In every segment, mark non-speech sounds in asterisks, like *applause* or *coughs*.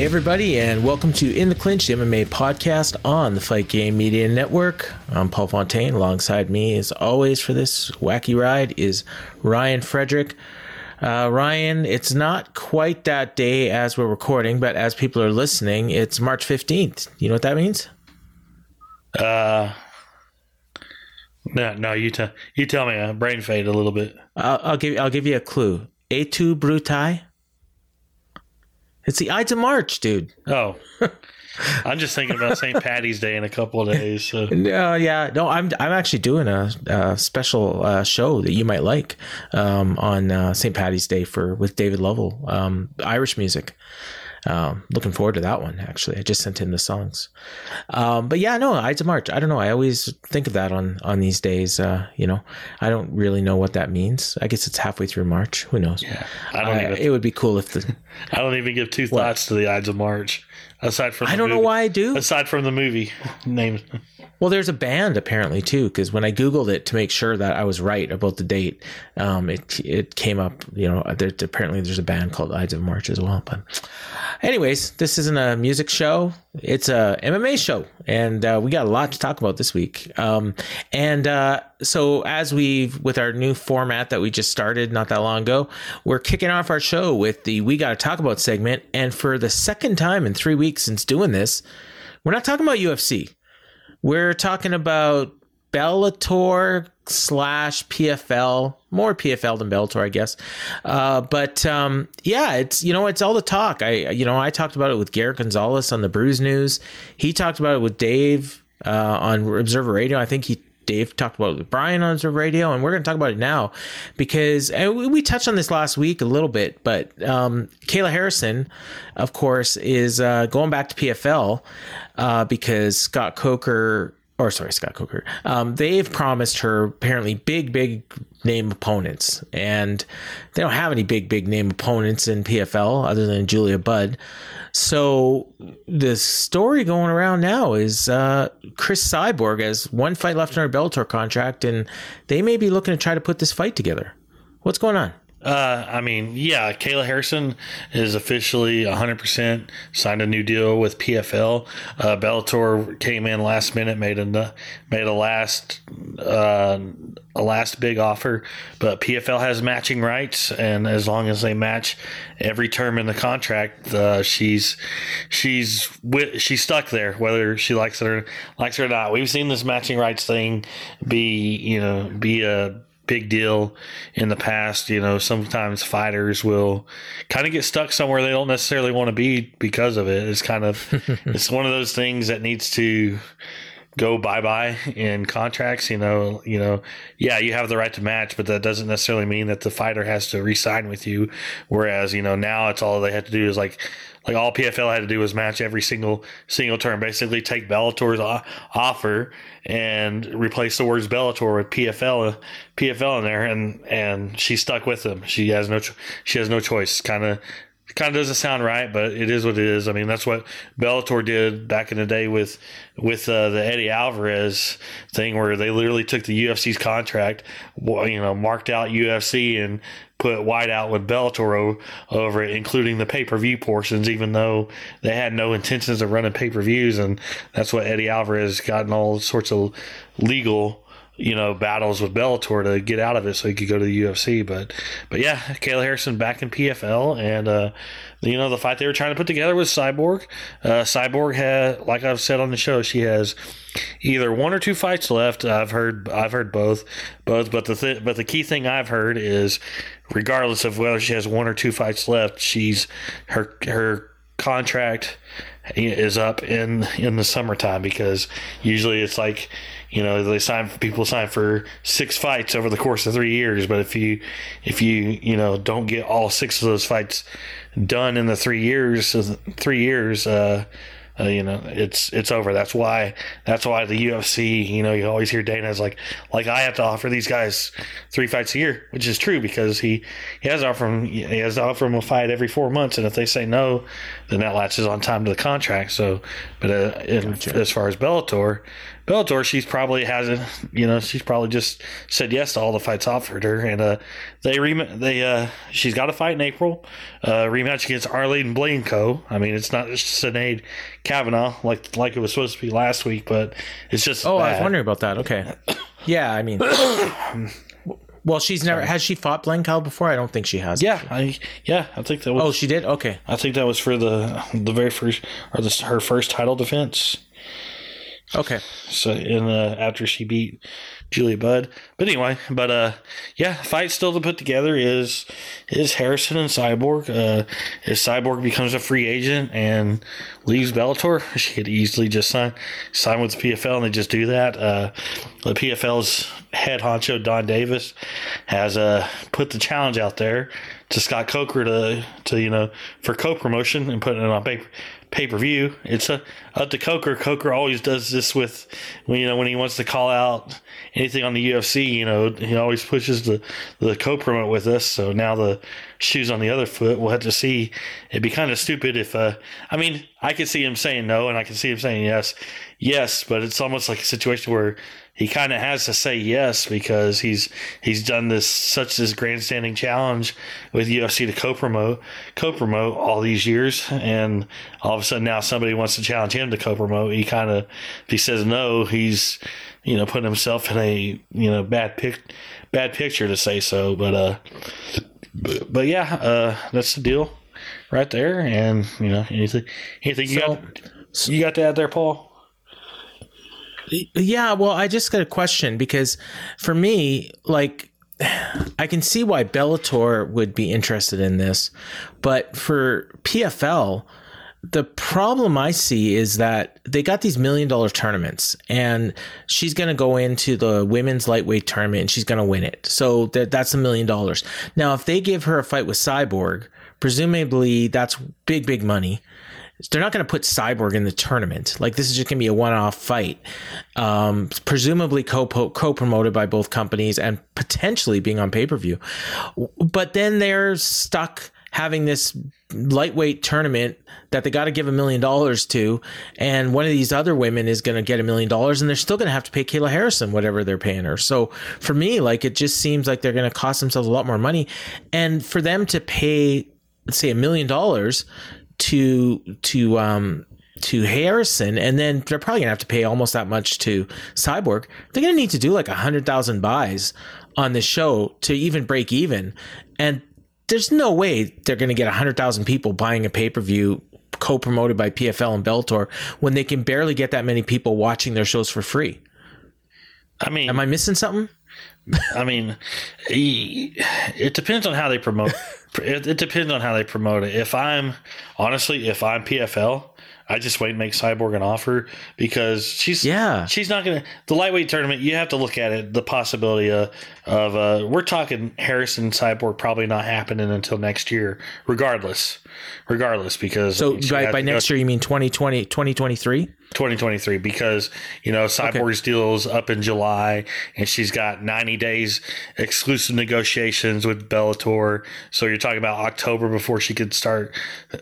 Hey, everybody, and welcome to In the Clinch, the MMA podcast on the Fight Game Media Network. I'm Paul Fontaine. Alongside me, as always, for this wacky ride is Ryan Frederick. Uh, Ryan, it's not quite that day as we're recording, but as people are listening, it's March 15th. You know what that means? Uh, no, no. You tell you tell me. Uh, brain fade a little bit. I'll, I'll give I'll give you a clue. Et tu Brute. It's the Ides of March, dude. Oh, I'm just thinking about St. *laughs* Patty's Day in a couple of days. So. No, yeah, no, I'm I'm actually doing a, a special uh, show that you might like um, on uh, St. Patty's Day for with David Lovell, um, Irish music. Um, looking forward to that one. Actually, I just sent in the songs. Um, but yeah, no, Ides of March. I don't know. I always think of that on on these days. Uh, you know, I don't really know what that means. I guess it's halfway through March. Who knows? Yeah, I don't. even, it would be cool if the. *laughs* I don't even give two what? thoughts to the Ides of March. Aside from, I don't movie, know why I do. Aside from the movie *laughs* name. Well, there's a band apparently too, because when I googled it to make sure that I was right about the date, um, it it came up. You know, there, apparently there's a band called Ides of March as well. But, anyways, this isn't a music show; it's a MMA show, and uh, we got a lot to talk about this week. Um, and uh, so, as we with our new format that we just started not that long ago, we're kicking off our show with the "We Got to Talk About" segment, and for the second time in three weeks since doing this, we're not talking about UFC. We're talking about Bellator slash PFL, more PFL than Bellator, I guess. Uh, but um, yeah, it's you know it's all the talk. I you know I talked about it with Garrett Gonzalez on the Bruise News. He talked about it with Dave uh, on Observer Radio. I think he Dave talked about it with Brian on Observer Radio, and we're going to talk about it now because we, we, touched on this last week a little bit. But um, Kayla Harrison, of course, is uh, going back to PFL uh, because Scott Coker or sorry, Scott Coker. Um, they've promised her apparently big, big name opponents, and they don't have any big, big name opponents in PFL other than Julia Budd. So the story going around now is uh, Cris Cyborg has one fight left in her Bellator contract, and they may be looking to try to put this fight together. What's going on? Uh, I mean, yeah, Kayla Harrison is officially 100% signed a new deal with PFL. Uh, Bellator came in last minute, made a made a last uh, a last big offer, but PFL has matching rights, and as long as they match every term in the contract, uh, she's she's she's stuck there, whether she likes it or likes it or not. We've seen this matching rights thing be you know be a big deal in the past. You know, sometimes fighters will kind of get stuck somewhere they don't necessarily want to be because of it. It's kind of *laughs* it's one of those things that needs to go bye bye in contracts. You know, you know, yeah, you have the right to match, but that doesn't necessarily mean that the fighter has to re-sign with you. Whereas, you know, now it's all they have to do is like like all PFL had to do was match every single single term. Basically, take Bellator's offer and replace the words Bellator with PFL PFL in there, and and she stuck with them. She has no she has no choice. Kind of kind of doesn't sound right, but it is what it is. I mean, that's what Bellator did back in the day with with uh, the Eddie Alvarez thing, where they literally took the UFC's contract, you know, marked out UFC and put white out with Bellator over it, including the pay per view portions, even though they had no intentions of running pay per views. And that's what Eddie Alvarez got in all sorts of legal you know, battles with Bellator to get out of it so he could go to the UFC. But, but yeah, Kayla Harrison back in PFL, and uh, you know, the fight they were trying to put together was Cyborg. Uh, Cyborg had, like I've said on the show, she has either one or two fights left. I've heard, I've heard both, both. But the th- but the key thing I've heard is, regardless of whether she has one or two fights left, she's her her contract is up in in the summertime because usually it's like you know they sign people sign for six fights over the course of three years but if you if you you know don't get all six of those fights done in the three years three years uh uh, you know, it's it's over. That's why that's why the UFC, you know, you always hear Dana's like like I have to offer these guys three fights a year, which is true because he he has offer them he has to offer them a fight every four months, and if they say no, then that latches on time to the contract. So, but uh, in, as far as Bellator, Bellator, she's probably hasn't, you know, she's probably just said yes to all the fights offered her, and uh, they rem- they uh, she's got a fight in April, uh, rematch against Arlene Blencowe. I mean, it's not just Sinead Kavanagh like like it was supposed to be last week, but it's just Oh, I was wondering about that. Okay. *coughs* Yeah, I mean, *coughs* well, she's never has she fought Blencowe before? I don't think she has. Yeah, I yeah, I think that was. Oh, she did. Okay. I think that was for the the very first or the, her first title defense. Okay. So in uh, after she beat Julia Budd, but anyway, but uh, yeah, fight still to put together is is Harrison and Cyborg. Uh, if Cyborg becomes a free agent and leaves Bellator, she could easily just sign sign with the PFL and they just do that. Uh, the PFL's head honcho Donn Davis has uh put the challenge out there to Scott Coker to to you know for co promotion and putting it on paper pay per view. It's a, up to Coker. Coker always does this with you know when he wants to call out anything on the UFC. You know he always pushes the the co promote with us. So now the shoes on the other foot. We'll have to see. It'd be kind of stupid if uh I mean I could see him saying no and I can see him saying yes, yes, but it's almost like a situation where he kind of has to say yes because he's he's done this such this grandstanding challenge with UFC to co-promote co-promote all these years, and all of a sudden now somebody wants to challenge him to co-promote. He kind of if he says no, he's you know putting himself in a you know bad pic bad picture to say so. But uh, but, but yeah, uh, that's the deal right there. And you know anything anything you So- got you got to add there, Paul. Yeah, well, I just got a question because for me, like, I can see why Bellator would be interested in this, but for PFL, the problem I see is that they got these million dollar tournaments, and she's going to go into the women's lightweight tournament and she's going to win it. So that that's a million dollars. Now, if they give her a fight with Cyborg, presumably that's big, big money they're not going to put Cyborg in the tournament. Like this is just going to be a one-off fight, um, presumably co co-promoted by both companies and potentially being on pay-per-view. But then they're stuck having this lightweight tournament that they got to give a million dollars to, and one of these other women is going to get a million dollars, and they're still going to have to pay Kayla Harrison whatever they're paying her. So for me, like it just seems like they're going to cost themselves a lot more money, and for them to pay, let's say, a million dollars to to um to Harrison, and then they're probably gonna have to pay almost that much to Cyborg. They're gonna need to do like a hundred thousand buys on this show to even break even, and there's no way they're gonna get a hundred thousand people buying a pay per view co-promoted by PFL and Bellator when they can barely get that many people watching their shows for free. I mean, Am I missing something? I mean, it depends on how they promote. *laughs* It, it depends on how they promote it. If I'm honestly, if I'm PFL, I just wait and make Cyborg an offer because she's Yeah. she's not gonna the lightweight tournament. You have to look at it the possibility of, of uh, we're talking Harrison Cyborg probably not happening until next year, regardless, regardless because So by, by next year, you mean 2020, 2023? 2023 because you know Cyborg's deal is up in July and she's got 90 days exclusive negotiations with Bellator. So you're talking about October before she could start,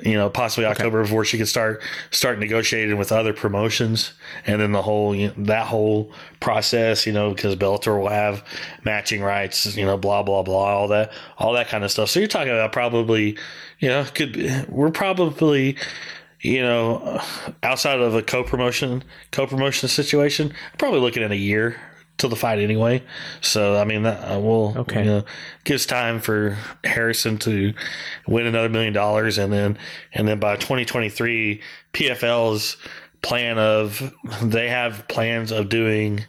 you know, possibly October before she could start start negotiating with other promotions, and then the whole you know, that whole process, you know, because Bellator will have matching rights, you know, blah blah blah, all that all that kind of stuff. So you're talking about probably, you know, could be, we're probably you know, outside of a co-promotion co-promotion situation, probably looking at a year till the fight anyway. So I mean, that uh, will Okay. you know gives time for Harrison to win another million dollars, and then and then by 2023, PFL's plan of they have plans of doing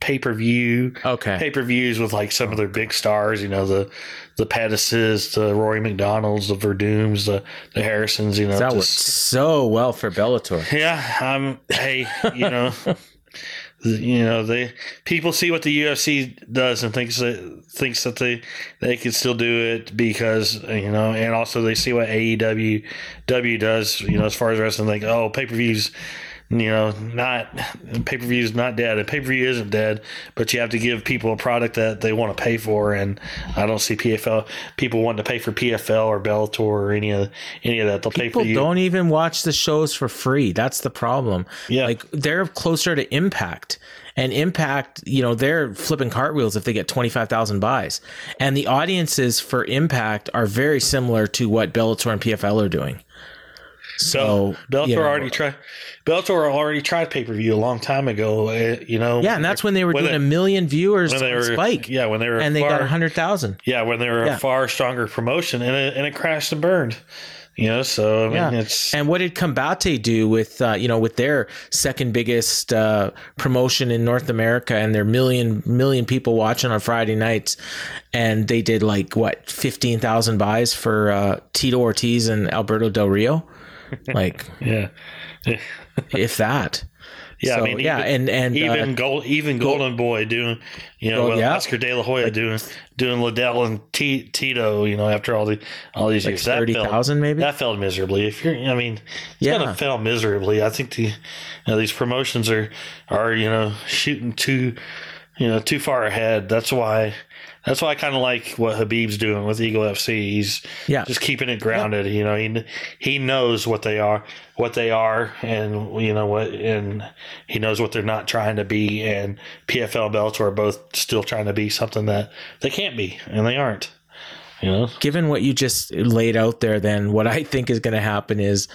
non-tournament pay-per-view Okay. pay-per-views with like some of their big stars, you know, the the Pettises, the Rory MacDonalds, the Verdooms, the the Harrisons, you know. That worked just- so well for Bellator. yeah, um hey, you know, *laughs* you know, they people see what the UFC does and thinks that thinks that they they can still do it because you know, and also they see what AEW W does, you know, as far as wrestling, like oh, pay per views. You know, not pay per view is not dead. And pay per view isn't dead, but you have to give people a product that they want to pay for. And I don't see PFL people wanting to pay for PFL or Bellator or any of any of that. They'll People pay for you. don't even watch the shows for free. That's the problem. Yeah. Like they're closer to Impact. And Impact, you know, they're flipping cartwheels if they get 25,000 buys. And the audiences for Impact are very similar to what Bellator and PFL are doing. So, Bellator you know, already tried. Bellator already tried pay per view a long time ago. uh, You know. Yeah, and that's when they were When doing they- a million viewers when they on were Spike. Yeah, when they were and they far, got 100,000. Yeah, when they were Yeah. a far stronger promotion, and it, and it crashed and burned. You know, so I mean, Yeah. it's And what did Combate do with uh, you know with their second biggest uh, promotion in North America and their million million people watching on Friday nights, and they did like what fifteen thousand buys for uh, Tito Ortiz and Alberto Del Rio, like yeah, *laughs* if that. yeah. So, I mean, yeah, even, and and even uh, gold, even Golden Boy doing, you know, Well, yeah. Oscar De La Hoya doing doing Liddell and T, Tito. You know, after all the all these years, that thirty thousand maybe. That failed miserably. If you're, I mean, it's Yeah. gonna fail miserably. I think the, you know, these promotions are are you know shooting too, you know, too far ahead. That's why. That's why I kind of like what Khabib's doing with Eagle FC. He's Yeah. just keeping it grounded. You know, he he knows what they are, what they are, and you know what, and he knows what they're not trying to be. And PFL Bellator are both still trying to be something that they can't be, and they aren't. You know, given what you just laid out there, then what I think is going to happen is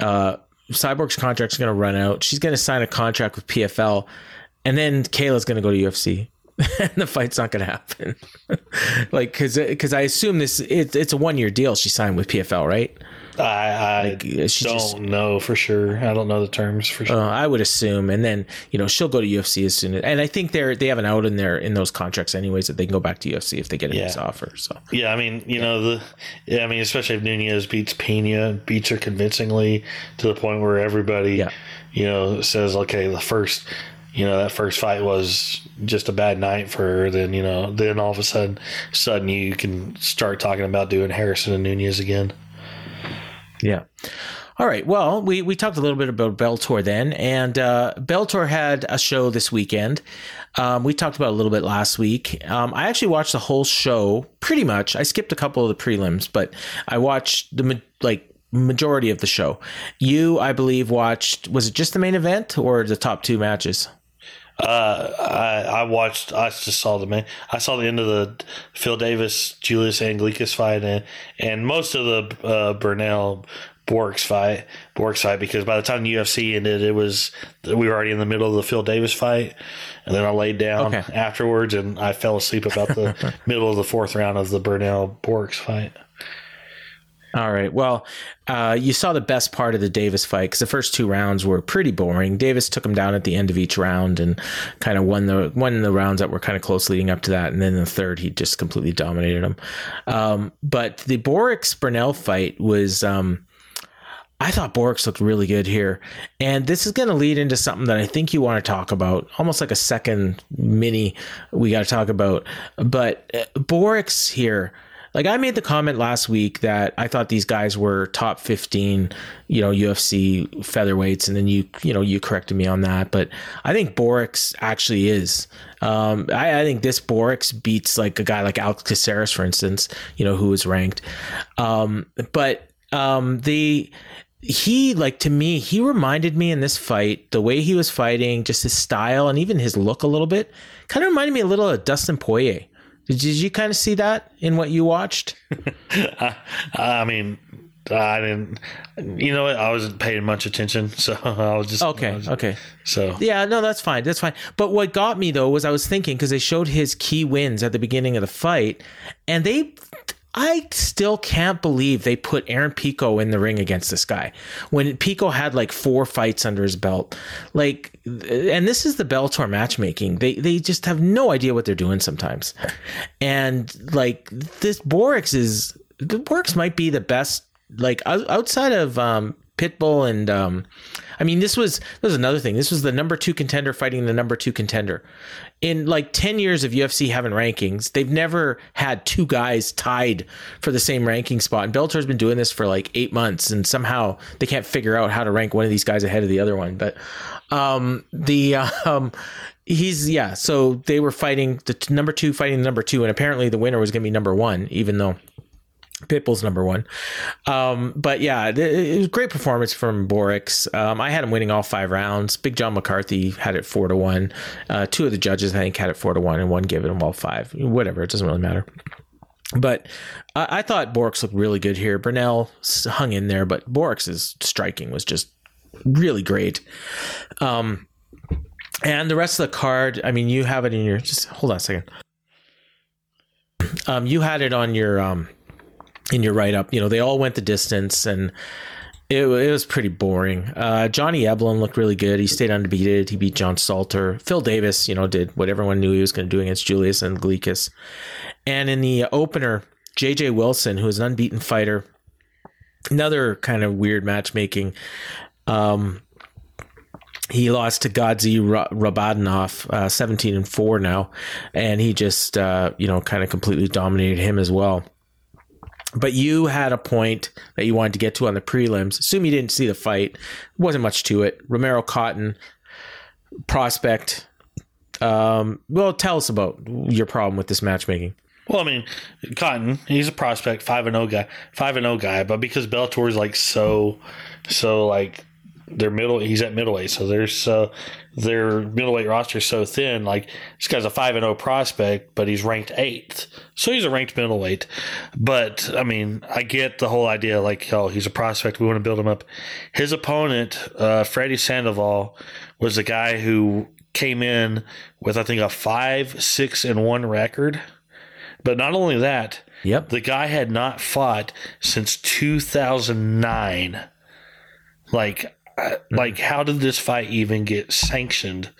uh, Cyborg's contract's going to run out. She's going to sign a contract with PFL, and then Kayla's going to go to UFC. And *laughs* the fight's not going to happen. *laughs* like, because because I assume this it, it's a one year deal she signed with PFL, right? I, I Like, don't just- know for sure. I don't know the terms for sure. Uh, I would assume, and then you know she'll go to UFC as soon as, and I think they're they have an out in there in those contracts anyways that they can go back to UFC if they get a Yeah. nice offer. So Yeah, I mean, you know, the yeah, I mean, especially if Nunes beats Pena, beats her convincingly to the point where everybody, Yeah. you know, says, okay, the first, you know, that first fight was just a bad night for her. Then you know, then all of a sudden, sudden you can start talking about doing Harrison and Nunes again. Yeah. All right. Well, we, we talked a little bit about Bellator then, and uh, Bellator had a show this weekend. Um, we talked about a little bit last week. Um, I actually watched the whole show pretty much. I skipped a couple of the prelims, but I watched the like majority of the show. You, I believe, watched. Was it just the main event or the top two matches? Uh, I, I watched. I just saw the man. I saw the end of the Phil Davis Julius Anglickas fight and and most of the uh, Burnell Borics fight. Borics fight because by the time the UFC ended, it was we were already in the middle of the Phil Davis fight, and then I laid down Okay. afterwards and I fell asleep about the *laughs* middle of the fourth round of the Burnell Borics fight. All right. Well, uh, you saw the best part of the Davis fight because the first two rounds were pretty boring. Davis took him down at the end of each round and kind of won the won the rounds that were kind of close leading up to that. And then the third, he just completely dominated him. Um, but the Borics Burnell fight was. Um, I thought Borics looked really good here. And this is going to lead into something that I think you want to talk about, almost like a second mini we got to talk about. But uh, Borics here, like I made the comment last week that I thought these guys were top 15, you know, UFC featherweights. And then you, you know, you corrected me on that. But I think Borics actually is. Um, I, I think this Borics beats like a guy like Alex Caceres, for instance, you know, who was ranked. Um, but um, the he like to me he reminded me in this fight the way he was fighting just his style and even his look a little bit kind of reminded me a little of dustin poirier did, you kind of see that in what you watched *laughs* I, I mean. I didn't, you know what? I wasn't paying much attention, *laughs* so I was just okay was- okay So yeah no that's fine that's fine but what got me though was i was thinking because they showed his key wins at the beginning of the fight and they I still can't believe they put Aaron Pico in the ring against this guy when Pico had like four fights under his belt. Like, and this is the Bellator matchmaking. They they just have no idea what they're doing sometimes. And like this Borics is the Borics might be the best. Like outside of um, Pitbull and um, I mean this was this was another thing. This was the number two contender fighting the number two contender. In like ten years of UFC having rankings, they've never had two guys tied for the same ranking spot. And Bellator's been doing this for like eight months, and somehow they can't figure out how to rank one of these guys ahead of the other one. But um, the *laughs* um, he's yeah. So they were fighting the t- number two fighting the number two, and apparently the winner was going to be number one, even though Pitbull's number one. Um, but yeah, it, was great performance from Borics. Um, I had him winning all five rounds. Big John McCarthy had it four to one. Uh, two of the judges, I think, had it four to one, and one gave it him all five. Whatever, it doesn't really matter. But I, I thought Borics looked really good here. Burnell hung in there, but Borics's striking was just really great. Um, and the rest of the card, I mean, you have it in your. Just hold on a second. Um, you had it on your um in your write up. You know, they all went the distance and it, it was pretty boring. Uh, Johnny Eblen looked really good. He stayed undefeated. He beat John Salter. Phil Davis, you know, did what everyone knew he was going to do against Julius Anglickas. And in the opener, JJ Wilson, who is an unbeaten fighter, another kind of weird matchmaking. Um, he lost to Gadzhi Rabadanov, uh, 17 and 4 now, and he just, uh, you know, kind of completely dominated him as well. But you had a point that you wanted to get to on the prelims. Assume you didn't see the fight. Wasn't much to it. Romero Cotton, prospect. Um, well, tell us about your problem with this matchmaking. Well, I mean, Cotton, he's a prospect, five and zero guy, five and zero guy. But because Bellator is like so, so like they're middle. He's at middleweight, so there's uh, their middleweight roster is so thin. Like this guy's a five and zero prospect, but he's ranked eighth, so he's a ranked middleweight. But I mean, I get the whole idea. Like, oh, he's a prospect. We want to build him up. His opponent, uh, Freddie Sandoval, was the guy who came in with I think a five, six, and one record. But not only that, yep, the guy had not fought since 2009. Mm-hmm. like Mm-hmm. how did this fight even get sanctioned?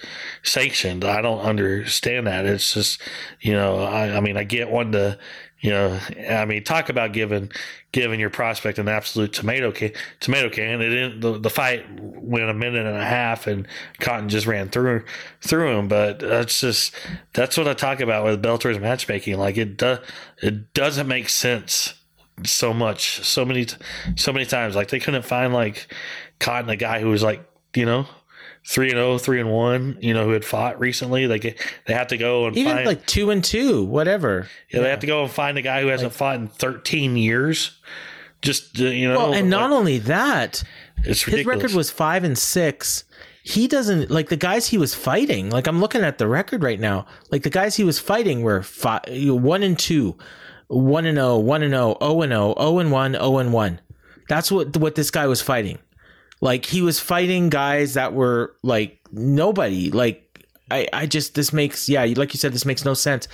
Sanctioned. I don't understand that. It's just you know i, I mean i get one to you know i mean talk about giving giving your prospect an absolute tomato can tomato can. It didn't the, the fight went a minute and a half and cotton just ran through through him. But that's just that's what i talk about with Bellator's matchmaking. Like it does it doesn't make sense so much so many so many times. Like they couldn't find like caught in a guy who was like, you know, three and 0, 3 and one, you know, who had fought recently. Like they have to go and even find, like two and two, whatever. Yeah, yeah, they have to go and find a guy who hasn't like, fought in thirteen years. Just uh, you know, well, and not only that, it's his record was five and six. He doesn't like the guys he was fighting. Like I'm looking at the record right now. Like the guys he was fighting were five, one and two, one and oh, one and oh, zero and zero, zero and one, zero and one. That's what what this guy was fighting. Like he was fighting guys that were like nobody. Like I, I just this makes yeah, like you said, this makes no sense.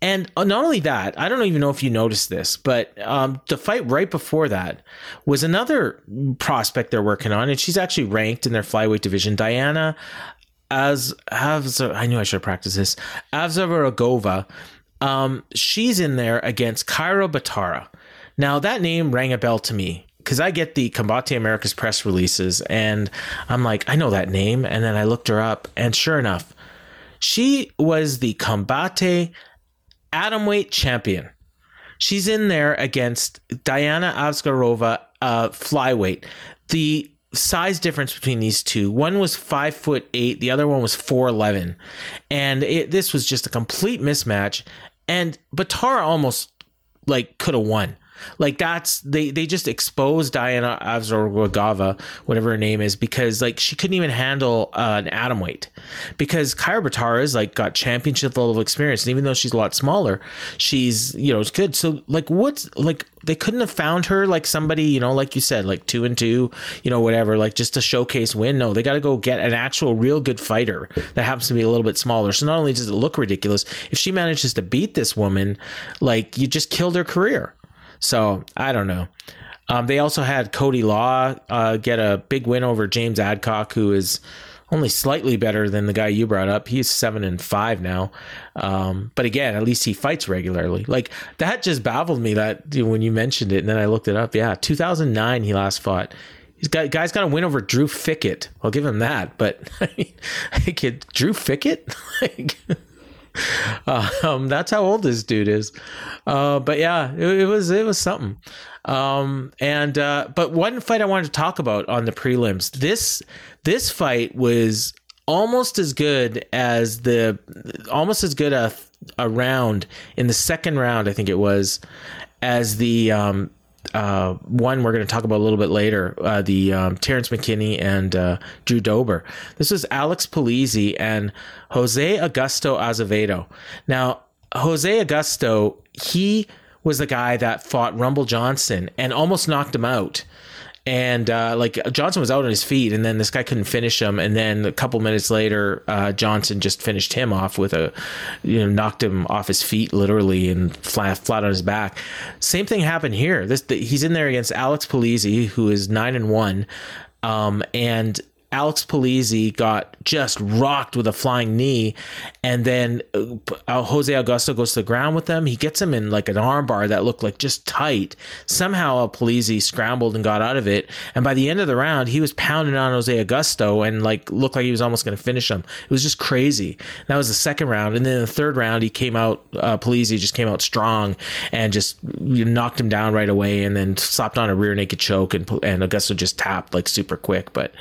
And uh, not only that, I don't even know if you noticed this, but um, the fight right before that was another prospect they're working on, and she's actually ranked in their flyweight division. Diana as Avz, I knew I should practice this. Avsaragova. Um, she's in there against Kyra Batara. Now that name rang a bell to me because I get the Combate Americas press releases and I'm like, I know that name. And then I looked her up, and sure enough, she was the Combate Atomweight champion. She's in there against Diana Avsaragova, uh, flyweight. The size difference between these two one was five foot eight the other one was four eleven and it, this was just a complete mismatch and batara almost like could have won like that's they they just exposed Diana Avsaragova, whatever her name is, because like she couldn't even handle uh, an atom weight. Because Kyra Batara is like got championship level experience, and even though she's a lot smaller, she's you know it's good. So like what's like they couldn't have found her like somebody you know like you said like two and two you know whatever like just to showcase win. No, they got to go get an actual real good fighter that happens to be a little bit smaller. So not only does it look ridiculous, if she manages to beat this woman, like you just killed her career. So I don't know. Um, they also had Cody Law uh, get a big win over James Adcock, who is only slightly better than the guy you brought up. He's seven and five now. Um, but again, at least he fights regularly. Like that just baffled me that when you mentioned it, and then I looked it up. Yeah, 2009 he last fought. He's got guy's got a win over Drew Fickett. I'll give him that. But *laughs* I mean, *laughs* kid, Drew Fickett, *laughs* *laughs* um, that's how old this dude is. Uh, but yeah, it, it, was it was something. Um, and uh, but one fight I wanted to talk about on the prelims. This this fight was almost as good as the almost as good a, a round in the second round. I think it was as the um, uh, one we're going to talk about a little bit later, uh, the um, Terrence McKinney and uh, Drew Dober. This is Alex Polizzi and Jose Augusto Azevedo. Now, Jose Augusto, he was the guy that fought Rumble Johnson and almost knocked him out and uh, like Johnson was out on his feet, and then this guy couldn't finish him, and then a couple minutes later, uh, Johnson just finished him off with a, you know, knocked him off his feet literally and flat flat on his back. Same thing happened here. This the, he's in there against Alex Polizzi, who is nine and one, um, and Alex Polizzi got just rocked with a flying knee, and then uh, Jose Augusto goes to the ground with them. He gets him in like an armbar that looked like just tight. Somehow Polizzi scrambled and got out of it, and by the end of the round, he was pounding on Jose Augusto and like looked like he was almost going to finish him. It was just crazy. That was the second round, and then the third round, he came out. Uh, Polizzi just came out strong and just knocked him down right away, and then slapped on a rear naked choke, and and Augusto just tapped like super quick, but.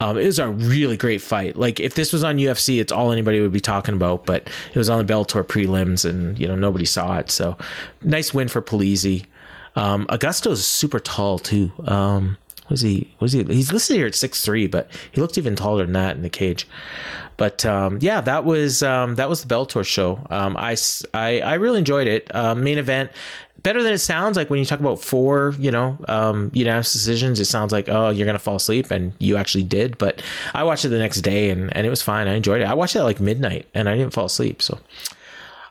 Um, it was a really great fight. Like if this was on UFC, it's all anybody would be talking about. But it was on the Bellator prelims, and you know nobody saw it. So nice win for Polizzi. Um, Augusto's super tall too. Um, was he? Was he? He's listed here at six three, but he looked even taller than that in the cage. But um, yeah, that was um, that was the Bellator show. Um, I, I, I really enjoyed it. Uh, main event better than it sounds like when you talk about four, you know, um, unanimous decisions. It sounds like oh, you're gonna fall asleep, and you actually did. But I watched it the next day, and and it was fine. I enjoyed it. I watched it at like midnight, and I didn't fall asleep. So,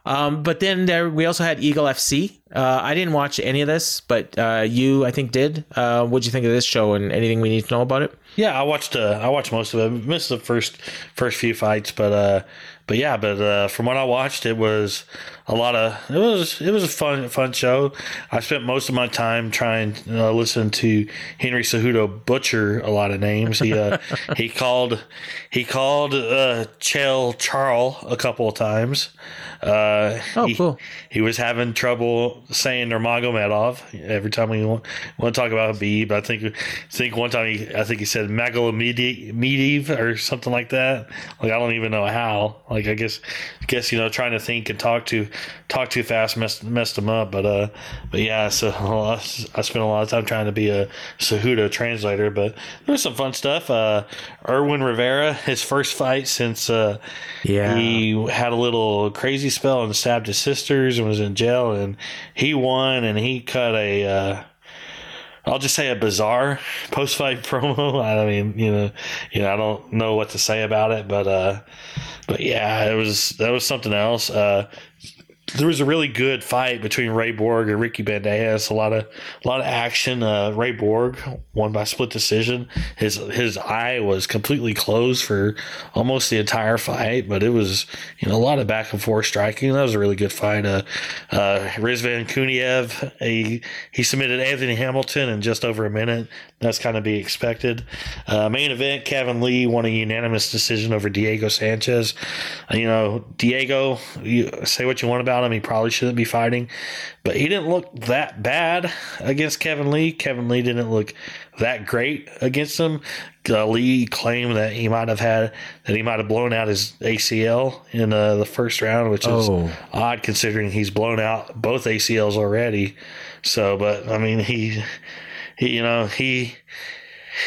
um, but then there we also had Eagle FC. Uh, I didn't watch any of this, but uh, you, I think, did. Uh, what'd you think of this show, and anything we need to know about it? Yeah, I watched. Uh, I watched most of it. Missed the first first few fights, but uh, but yeah, but uh, from what I watched, it was a lot of it was it was a fun fun show. I spent most of my time trying to uh, listen to Henry Cejudo butcher a lot of names. He uh, *laughs* he called he called uh, Chael Charles a couple of times. Uh, oh, he, cool. He was having trouble saying Nurmagomedov every time we want, want to talk about B. But I think I think one time he I think he said Magomedov or something like that. Like I don't even know how. Like I guess I guess you know trying to think and talk to talk too fast messed messed him up. But uh, but yeah, so *laughs* I spent a lot of time trying to be a Cejudo translator. But there was some fun stuff. Uh, Irwin Rivera, his first fight since uh, yeah he had a little crazy spell and stabbed his sisters and was in jail, and he won and he cut a. Uh, I'll just say a bizarre post fight *laughs* promo. I mean, you know, you know, I don't know what to say about it, but uh, but yeah, it was that was something else. Uh, there was a really good fight between Ray Borg and Ricky Bandejas. A lot of a lot of action. Uh, Ray Borg won by split decision. His his eye was completely closed for almost the entire fight, but it was you know a lot of back and forth striking. That was a really good fight. Uh, uh, Rizvan Kuniev he he submitted Anthony Hamilton in just over a minute. That's kind of be expected. Uh, main event: Kevin Lee won a unanimous decision over Diego Sanchez. You know Diego, you say what you want about about him. He probably shouldn't be fighting, but he didn't look that bad against Kevin Lee. Kevin Lee didn't look that great against him. Uh, Lee claimed that he might have had that he might have blown out his ACL in uh, the first round, which is oh. odd considering he's blown out both ACLs already. So, but I mean, he, he you know, he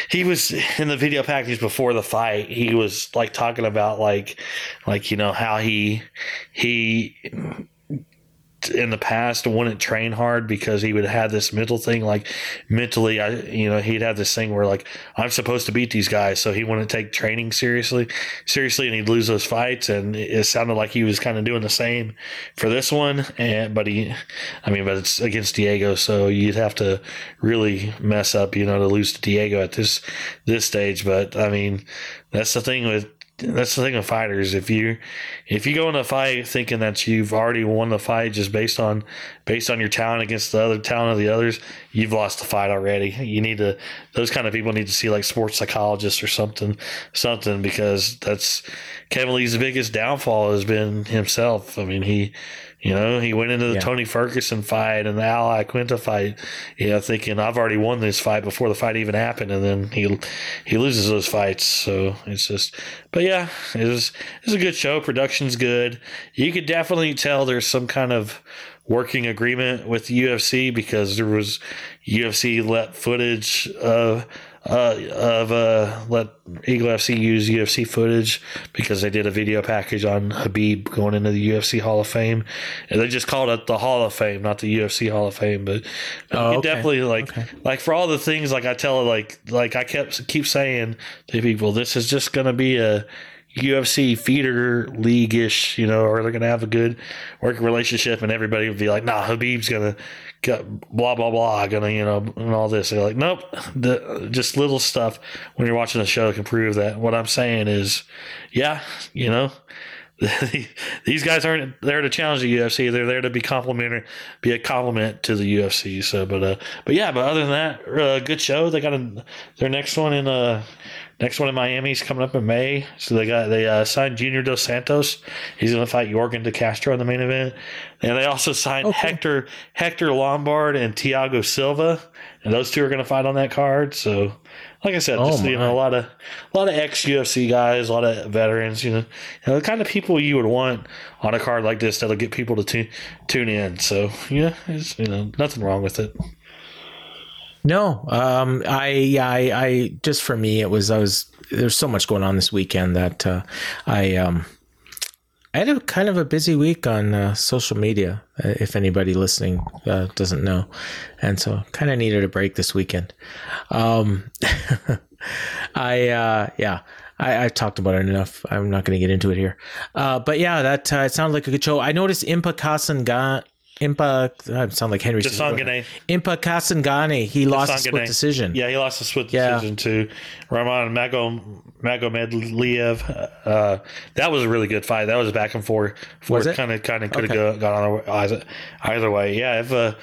he was in the video package before the fight he was like talking about like like you know how he he in the past wouldn't train hard because he would have this mental thing like mentally I you know he'd have this thing where like I'm supposed to beat these guys so he wouldn't take training seriously seriously and he'd lose those fights and it sounded like he was kind of doing the same for this one and but he I mean but it's against Diego so you'd have to really mess up you know to lose to Diego at this this stage but I mean that's the thing with that's the thing with fighters. If you if you go in a fight thinking that you've already won the fight just based on based on your talent against the other talent of the others, you've lost the fight already. You need to those kind of people need to see like sports psychologists or something something because that's Kevin Lee's biggest downfall has been himself. I mean he you know, he went into the yeah. Tony Ferguson fight and the Al Iaquinta fight, you know, thinking I've already won this fight before the fight even happened, and then he he loses those fights. So it's just, but yeah, it was it's a good show. Production's good. You could definitely tell there's some kind of working agreement with UFC because there was UFC let footage of uh, of uh, let Eagle FC use UFC footage because they did a video package on Khabib going into the UFC Hall of Fame, and they just called it the Hall of Fame, not the UFC Hall of Fame. But oh, okay. definitely like okay. like for all the things like I tell like like I kept keep saying to people, this is just gonna be a UFC feeder league ish, you know, or they're gonna have a good working relationship, and everybody would be like, "Nah, Khabib's gonna blah blah blah gonna you know and all this they're like nope the, just little stuff when you're watching the show can prove that what i'm saying is yeah you know *laughs* these guys aren't there to challenge the UFC. They're there to be complimentary, be a compliment to the UFC. So, but uh, but yeah, but other than that, uh, good show. They got a, their next one in uh Next one in Miami is coming up in May. So they got they uh, signed Junior Dos Santos. He's going to fight Yorgan De Castro in the main event. And they also signed okay. Hector Hector Lombard and Tiago Silva, and those two are going to fight on that card. So, like I said, oh just, you know a lot of a lot of ex UFC guys, a lot of veterans. You know, you know, the kind of people you would want on a card like this that'll get people to tune tune in. So yeah, you know, nothing wrong with it. No, um, I, I, I, just for me, it was, I was, there's so much going on this weekend that, uh, I, um, I had a kind of a busy week on uh, social media, uh, if anybody listening uh, doesn't know. And so kind of needed a break this weekend. Um, *laughs* I, uh, yeah, I, I, talked about it enough. I'm not going to get into it here. Uh, but yeah, that uh, it sounded like a good show. I noticed Impa Kasangan, Impa, I sound like Henry. Dasangane. Impa Kasanganay. He lost a split decision. Yeah, he lost a split decision yeah. to Roman Mago Magomedliev. Uh, that was a really good fight. That was back and forth. forth kind of, kind of could have okay. gone either, either way. Yeah, if uh,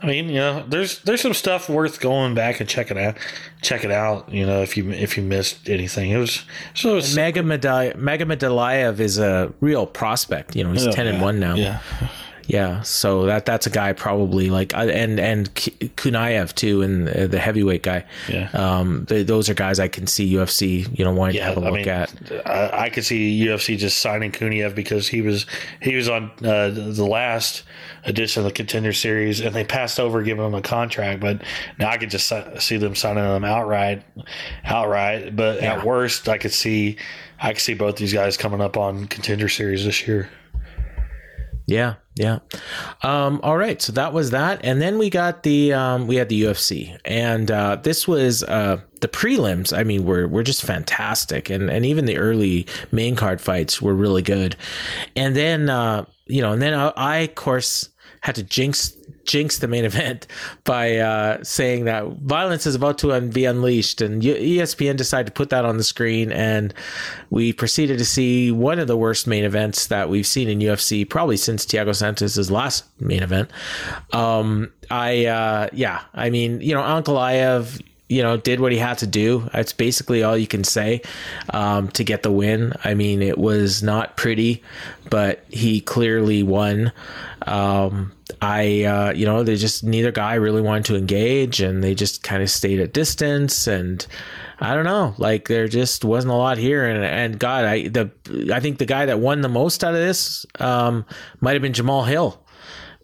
I mean, you know, there's there's some stuff worth going back and checking out, check it out. You know, if you if you missed anything, it was so. It was, Magomedliev is a real prospect. You know, he's oh, ten yeah, and one now. Yeah. Yeah, so that that's a guy probably like uh, and and Kuniev too, and the heavyweight guy. Yeah, um, those are guys I can see UFC you know wanting yeah, to have a I look mean, at. I, I, could see UFC just signing Kuniev because he was he was on uh, the last edition of the Contender Series, and they passed over giving him a contract. But now I could just see them signing him outright, outright. But yeah. at worst, I could see I could see both these guys coming up on Contender Series this year. Yeah, yeah. Um, all right, so that was that, and then we got the um, we had the UFC, and uh, this was uh, the prelims. I mean, were were just fantastic, and and even the early main card fights were really good, and then uh, you know, and then I, I of course had to jinx jinx the main event by uh, saying that violence is about to be unleashed, and ESPN decided to put that on the screen, and we proceeded to see one of the worst main events that we've seen in UFC probably since Thiago Santos' last main event. Um, I uh, yeah, I mean, you know, Uncle Ankalaev you know, did what he had to do. That's basically all you can say um, to get the win. I mean, it was not pretty, but he clearly won. Um, I, uh, you know, they just neither guy really wanted to engage, and they just kind of stayed at distance. And I don't know, like there just wasn't a lot here. And and God, I the I think the guy that won the most out of this um, might have been Jamal Hill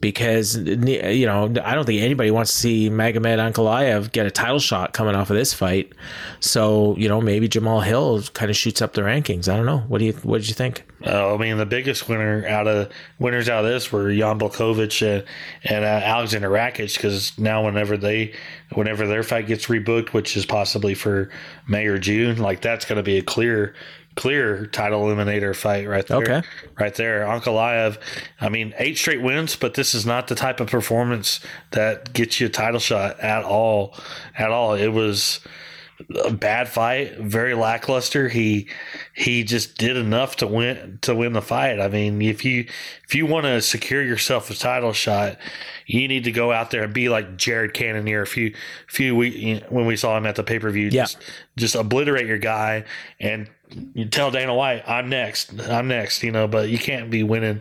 because you know I don't think anybody wants to see Magomed Ankalaev get a title shot coming off of this fight. So you know maybe Jamal Hill kind of shoots up the rankings. I don't know. What do you What did you think? Uh, I mean, the biggest winner out of winners out of this were Jan Blachowicz and, and uh, Alexander Rakic because now whenever they whenever their fight gets rebooked, which is possibly for May or June, like that's going to be a clear clear title eliminator fight right there. Okay. Right there. Ankalaev, I mean, eight straight wins, but this is not the type of performance that gets you a title shot at all. At all. It was a bad fight, very lackluster. He he just did enough to win to win the fight. I mean, if you if you want to secure yourself a title shot, you need to go out there and be like Jared Cannonier a few few weeks when we saw him at the pay per view. Yeah. Just, just obliterate your guy and you tell Dana White, I'm next, I'm next, you know, but you can't be winning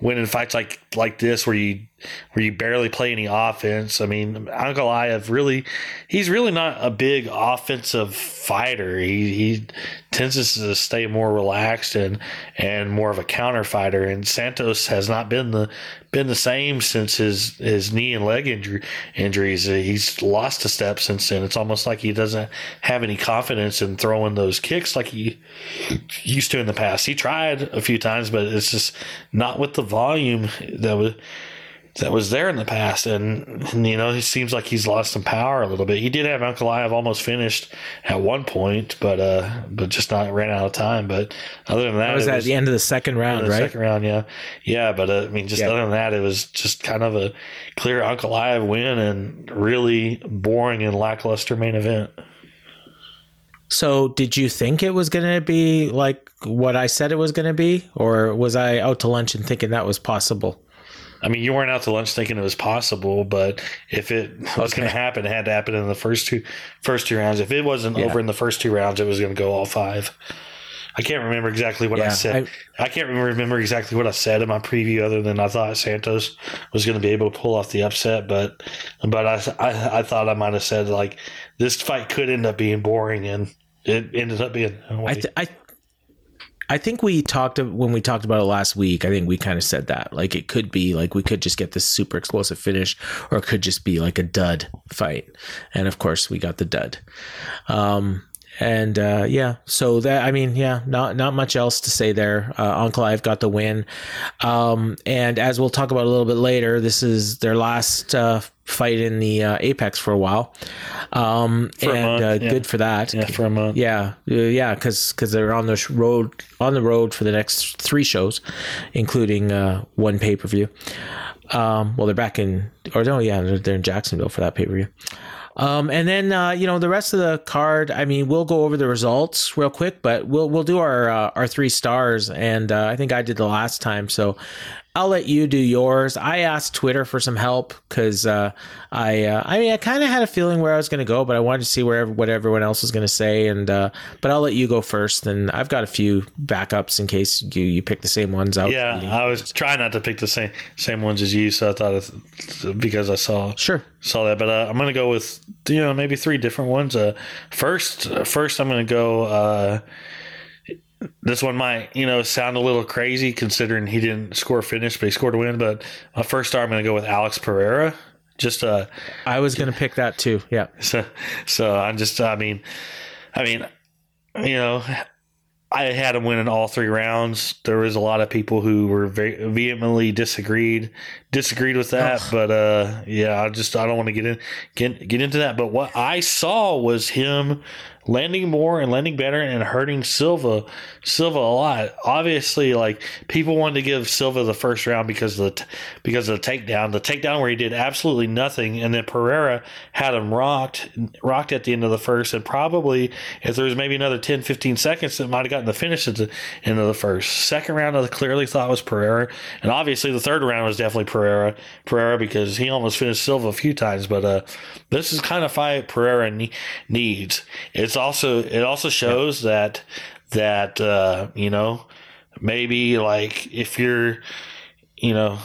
winning fights like like this where you where you barely play any offense. I mean, Ankalaev really he's really not a big offensive fighter. He he tends to stay more relaxed and and more of a counter fighter. And Santos has not been the been the same since his his knee and leg injury injuries. He's lost a step since then. It's almost like he doesn't have any confidence in throwing those kicks like he used to in the past. He tried a few times, but it's just not with the volume that was that was there in the past. And, and, you know, it seems like he's lost some power a little bit. He did have Ankalaev almost finished at one point, but uh, but just not ran out of time. But other than that, That was at the end of the second round, the right? Second round, yeah, yeah. But uh, I mean, just Yeah. other than that, it was just kind of a clear Ankalaev win and really boring and lackluster main event. So, did you think it was going to be like what I said it was going to be, or was I out to lunch and thinking that was possible? I mean, you weren't out to lunch thinking it was possible, but if it *laughs* was going to happen, it had to happen in the first two first two rounds. If it wasn't Yeah. over in the first two rounds, it was going to go all five. I can't remember exactly what I Yeah, said. I, can't remember exactly what I said in my preview, other than I thought Santos was going to be able to pull off the upset. But but I, I I thought I might have said like this fight could end up being boring, and it ended up being. I, th- I, I think we talked when we talked about it last week. I think we kind of said that like it could be like we could just get this super explosive finish, or it could just be like a dud fight. And of course, we got the dud. Um, and uh, yeah, so that I mean, yeah, not not much else to say there. Uh, Ankalaev got the win, um, and as we'll talk about a little bit later, this is their last uh, fight in the uh, Apex for a while, um, a and month, uh, yeah. good for that. yeah, for a month. Yeah, uh, yeah, because they're on the sh- road on the road for the next three shows, including uh, one pay per view. Um, well, they're back in, or no, yeah, they're, they're in Jacksonville for that pay per view. Um, and then uh, you know the rest of the card. I mean, we'll go over the results real quick, but we'll we'll do our uh, our three stars, and uh, I think I did the last time, so I'll let you do yours. I asked Twitter for some help because uh, I uh, I mean I kind of had a feeling where I was going to go, but I wanted to see where what everyone else was going to say, and uh, but I'll let you go first, and I've got a few backups in case you you pick the same ones out. Yeah, I was trying not to pick the same same ones as you, so I thought because I saw sure. saw that. But uh, I'm gonna go with you know maybe three different ones. Uh, first, uh, first I'm gonna go. Uh, this one might you know sound a little crazy considering he didn't score a finish, but he scored a win. But my first star I'm gonna go with Alex Pereira. Just uh, I was going to pick that too. Yeah. *laughs* so so I'm just I mean, I mean, you know. I had him winning all three rounds. There was a lot of people who were very vehemently disagreed disagreed with that, but uh, yeah, I just I don't want to get in get get into that. But what I saw was him landing more and landing better and hurting Silva Silva a lot. Obviously, like people wanted to give Silva the first round because of the t- because of the takedown, the takedown where he did absolutely nothing, and then Pereira had him rocked rocked at the end of the first, and probably if there was maybe another 10, 15 seconds, it might have gotten the finish at the end of the first. Second round, I clearly thought was Pereira, and obviously the third round was definitely Pereira Pereira because he almost finished Silva a few times, but uh, this is kind of fight Pereira ne- needs. It's also it also shows that that uh, you know maybe like if you're you know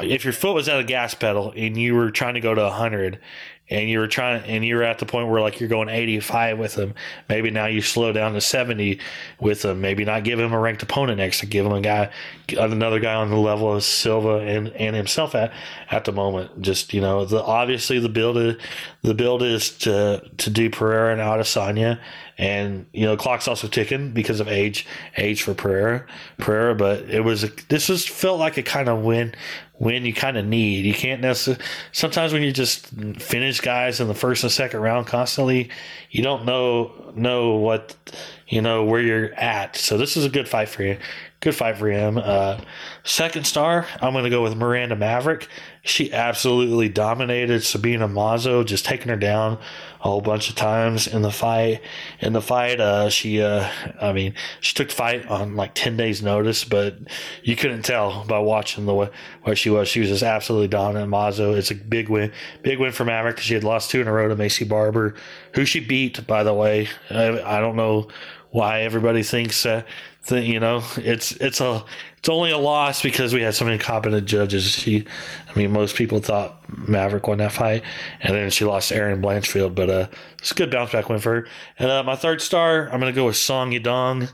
if your foot was at a gas pedal and you were trying to go to 100 and you were trying and you're at the point where like you're going 85 with him maybe now you slow down to 70 with him maybe not give him a ranked opponent next to give him a guy another guy on the level of Silva and and himself at at the moment. Just you know the obviously the build is the build is to to do Pereira and Adesanya. And you know clock's also ticking because of age age for Pereira Pereira but it was this was felt like a kind of win win you kind of need you can't necessarily sometimes when you just finish guys in the first and second round constantly you don't know know what you know where you're at. So this is a good fight for you. Good fight for him. Uh, second star, I'm going to go with Miranda Maverick. She absolutely dominated Sabina Mazo, just taking her down a whole bunch of times in the fight. In the fight, uh, she, uh, I mean, she took the fight on like 10 days' notice, but you couldn't tell by watching the way what she was. She was just absolutely dominant. Mazo, it's a big win, big win for Maverick because she had lost two in a row to Maycee Barber, who she beat, by the way. I, I don't know why everybody thinks that that you know it's it's a it's only a loss because we had so many competent judges. She, I mean, most people thought Maverick won that fight, and then she lost Erin Blanchfield, but uh, it's a good bounce back win for her. And uh, my third star, I'm gonna go with Song Yadong.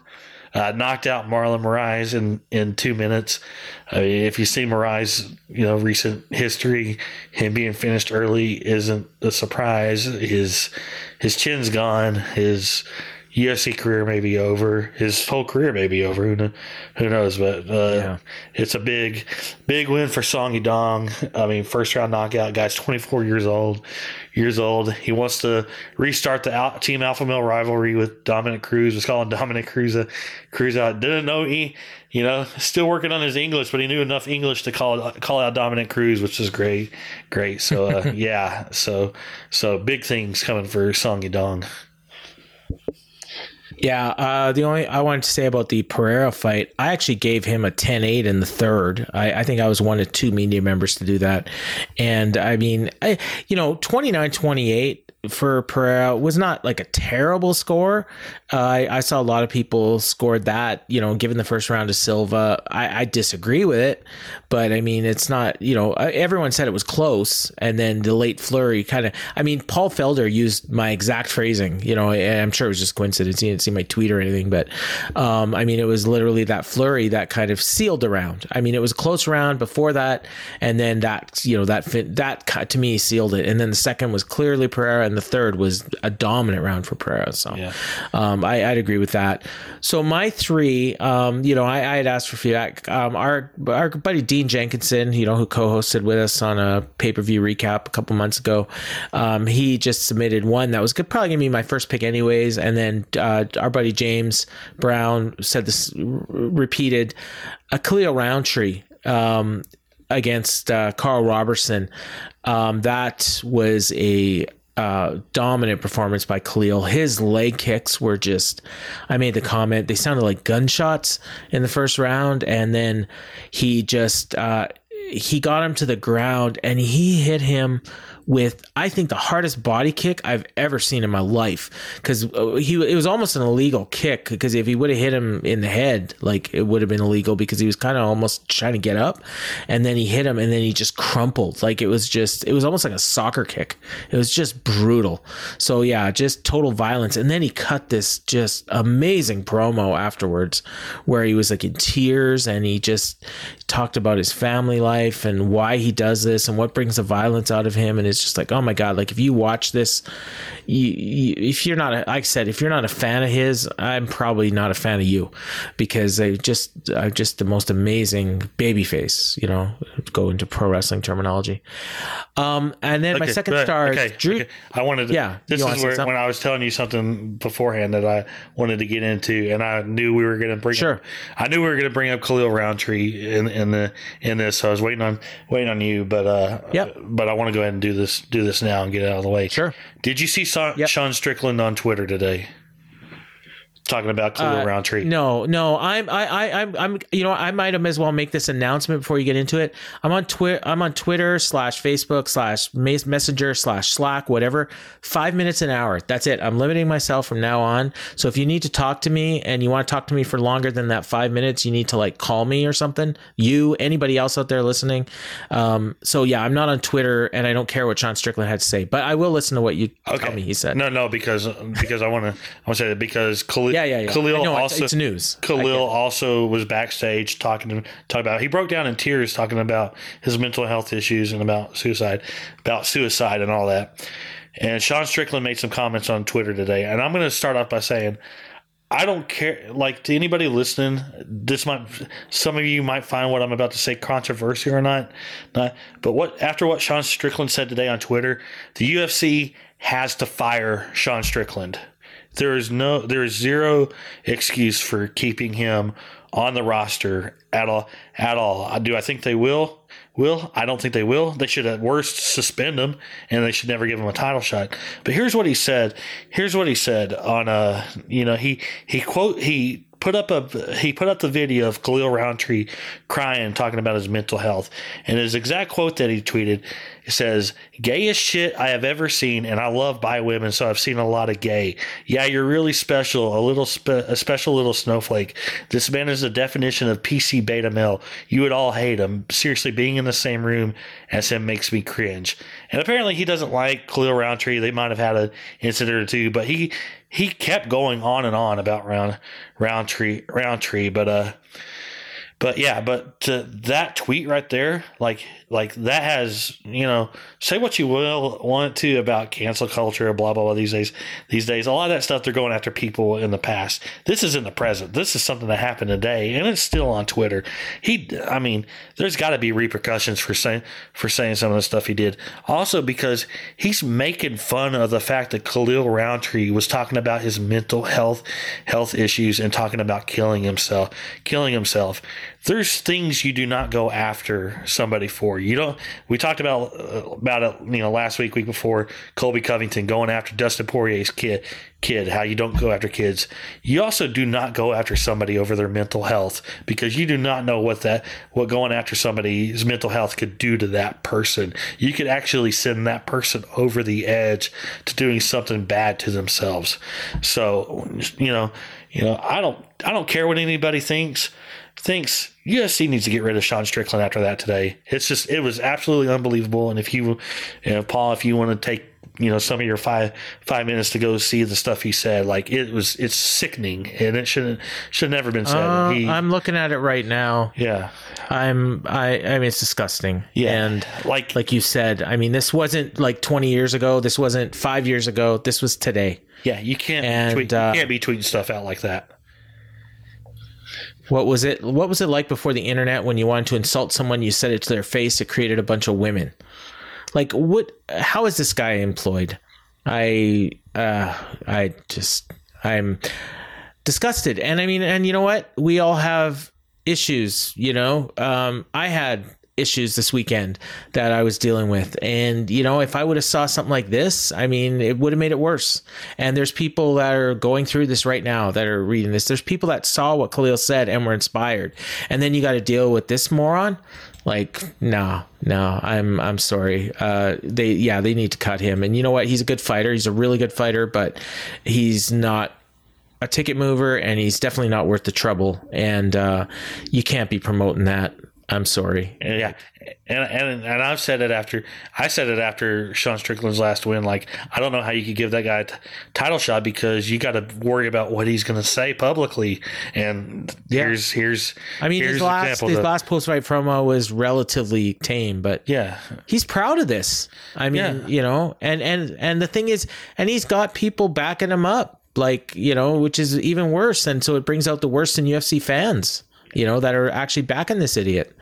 Uh, knocked out Marlon Moraes in, in two minutes. I mean, if you see Moraes, you know, recent history, him being finished early isn't a surprise. His his chin's gone. His UFC career may be over. His whole career may be over. Who, who knows? But uh, yeah. it's a big, big win for Song Yadong. I mean, first round knockout. Guy's 24 years old. Years old. He wants to restart the out, Team Alpha Male rivalry with Dominick Cruz. Was calling Dominick Cruz a Cruz out. Didn't know he, you know, still working on his English, but he knew enough English to call call out Dominick Cruz, which is great, great. So uh, *laughs* yeah, so so big things coming for Song Yadong. Yeah, uh, the only I wanted to say about the Pereira fight, I actually gave him a 10-8 in the third. I, I think I was one of two media members to do that. And I mean, I, you know, 29-28 for Pereira was not like a terrible score. Uh, I, I, saw a lot of people scored that, you know, given the first round to Silva. I, I, disagree with it, but I mean, it's not, you know, everyone said it was close. And then the late flurry kind of, I mean, Paul Felder used my exact phrasing, you know, I'm sure it was just coincidence. He didn't see my tweet or anything, but um, I mean, it was literally that flurry that kind of sealed the round. I mean, it was a close round before that. And then that, you know, that, that to me sealed it. And then the second was clearly Pereira and the third was a dominant round for Pereira. So yeah. um, I, would agree with that. So my three, um, you know, I, I, had asked for feedback. Um, our our buddy Dean Jenkinson, you know, who co-hosted with us on a pay-per-view recap a couple months ago, um, he just submitted one that was good, probably gonna be my first pick anyways. And then uh, our buddy James Brown said this repeated a Khalil Rountree um, against uh, Karl Roberson. Um, that was a uh, dominant performance by Khalil. His leg kicks were just, I made the comment, they sounded like gunshots in the first round. And then he just, uh, he got him to the ground and he hit him with I think the hardest body kick I've ever seen in my life. Because uh, he it was almost an illegal kick because if he would have hit him in the head like it would have been illegal because he was kind of almost trying to get up. And then he hit him and then he just crumpled. Like it was just it was almost like a soccer kick. It was just brutal. So yeah just total violence. And then he cut this just amazing promo afterwards where he was like in tears and he just talked about his family life and why he does this and what brings the violence out of him and his it's just like, oh my god! Like if you watch this, you, you, if you're not, a, like I said, if you're not a fan of his, I'm probably not a fan of you, because they just, are just the most amazing baby face. You know, go into pro wrestling terminology. Um, and then okay, my second star okay, is Drew. Okay. I wanted to. Yeah, this is where when I was telling you something beforehand that I wanted to get into, and I knew we were going to bring. Sure. Up, I knew we were going to bring up Khalil Rountree in in the in this. So I was waiting on waiting on you, but uh, yeah. But I want to go ahead and do this this do this now and get it out of the way. Sure. Did you see Sa- yep. Sean Strickland on Twitter today? Talking about Khalil uh, Rountree. No, no, I'm, I, I, I'm, I'm, you know, I might as well make this announcement before you get into it. I'm on Twitter, I'm on Twitter slash Facebook slash Messenger slash Slack, whatever. Five minutes an hour. That's it. I'm limiting myself from now on. So if you need to talk to me and you want to talk to me for longer than that five minutes, you need to like call me or something. You, anybody else out there listening. Um, so yeah, I'm not on Twitter and I don't care what Sean Strickland had to say, but I will listen to what you okay. tell me. He said. No, no, because because I want to I want to say that because Khalil yeah, yeah, yeah. Khalil know, also it's, it's news. Khalil also was backstage talking to talk about. He broke down in tears talking about his mental health issues and about suicide, about suicide and all that. And Sean Strickland made some comments on Twitter today, and I'm going to start off by saying. I don't care. Like to anybody listening, this might some of you might find what I'm about to say controversial or not. Not, but what after what Sean Strickland said today on Twitter, the UFC has to fire Sean Strickland there is no there is zero excuse for keeping him on the roster at all at all. Uh, do I think they will? Will I don't think they will. They should at worst suspend him, and they should never give him a title shot. But here's what he said. Here's what he said on a you know he he quote he put up a he put up the video of Khalil Rountree crying, talking about his mental health, and his exact quote that he tweeted it says, "Gayest shit I have ever seen, and I love bi women, so I've seen a lot of gay. Yeah, you're really special, a little spe- a special little snowflake. This man is the definition of PC beta male. You would all hate him. Seriously, being in the same room as him makes me cringe. And apparently, he doesn't like Khalil Rountree. They might have had an incident or two, but he he kept going on and on about round Rountree Rountree, but uh but yeah, but that tweet right there, like like that has you know say what you will want to about cancel culture, blah blah blah. These days, these days, a lot of that stuff they're going after people in the past. This is in the present. This is something that happened today, and it's still on Twitter. He, I mean, there's got to be repercussions for saying for saying some of the stuff he did. Also because he's making fun of the fact that Khalil Rountree was talking about his mental health health issues and talking about killing himself, killing himself there's things you do not go after somebody for. You don't. We talked about about it, you know, last week, week before. Colby Covington going after Dustin Poirier's kid. Kid, how you don't go after kids. You also do not go after somebody over their mental health because you do not know what that what going after somebody's mental health could do to that person. You could actually send that person over the edge to doing something bad to themselves. So, you know, you know, I don't I don't care what anybody thinks thinks UFC needs to get rid of Sean Strickland after that today. It's just it was absolutely unbelievable. And if you, you know, Paul, if you want to take you know some of your five five minutes to go see the stuff he said, like it was it's sickening and it shouldn't should never been said. Uh, he, I'm looking at it right now. yeah, I'm I I mean it's disgusting. Yeah. And like like you said, I mean this wasn't like 20 years ago. This wasn't 5 years ago. This was today. yeah, you can't And, tweet, uh, you can't be tweeting stuff out like that. What was it what was it like before the internet when you wanted to insult someone you said it to their face it created a bunch of women? Like what how is this guy employed? I uh I just I'm disgusted. And I mean and you know what? We all have issues, you know. Um I had issues this weekend that I was dealing with. And you know, if I would have saw something like this, I mean, it would have made it worse. And there's people that are going through this right now that are reading this. There's people that saw what Khalil said and were inspired. And then you got to deal with this moron. Like, no, no, I'm I'm sorry. Uh, they yeah, they need to cut him. And you know what? He's a good fighter. He's a really good fighter, but he's not a ticket mover and he's definitely not worth the trouble. And uh, you can't be promoting that. I'm sorry. And yeah, and, and and I've said it after I said it after Sean Strickland's last win. Like I don't know how you could give that guy a t- title shot because you got to worry about what he's going to say publicly. And Yeah. here's here's I mean, here's his last his that- last post fight promo uh, was relatively tame, but yeah he's proud of this. I mean, Yeah. you know, and and and the thing is, and he's got people backing him up, like you know, which is even worse. And so it brings out the worst in UFC fans, you know, that are actually backing this idiot.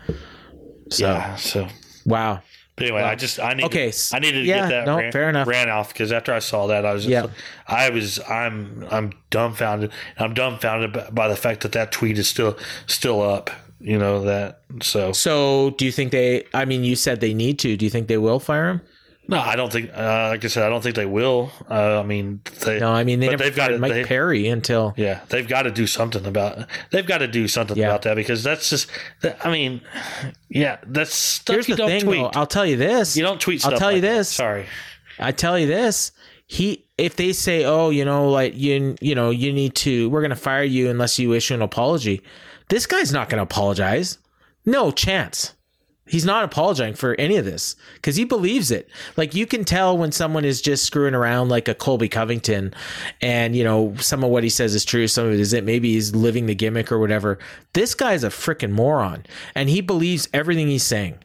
So yeah so. wow, But anyway, I just I need Okay, to, I needed to yeah, get that no, ran, fair enough. ran off because after I saw that I was just, Yeah. I was I'm I'm dumbfounded I'm dumbfounded by, by the fact that that tweet is still still up you know that so so do you think they? I mean, you said they need to. Do you think they will fire him? No I don't think uh, like I said I don't think they will uh, I mean they, no, I mean they they've got to Mike they, Perry until yeah they've got to do something about they've got to do something Yeah. about that because that's just that, I mean yeah that's stuff here's you the don't thing. tweet Though, I'll tell you this. you don't tweet I'll tell you like that. this. sorry I tell you this, he if they say, "Oh, you know, like you you know, you need to we're going to fire you unless you issue an apology." This guy's not going to apologize. No chance. He's not apologizing for any of this cuz he believes it. Like you can tell when someone is just screwing around like a Colby Covington and you know, some of what he says is true, some of it isn't. Maybe he's living the gimmick or whatever. This guy's a freaking moron and he believes everything he's saying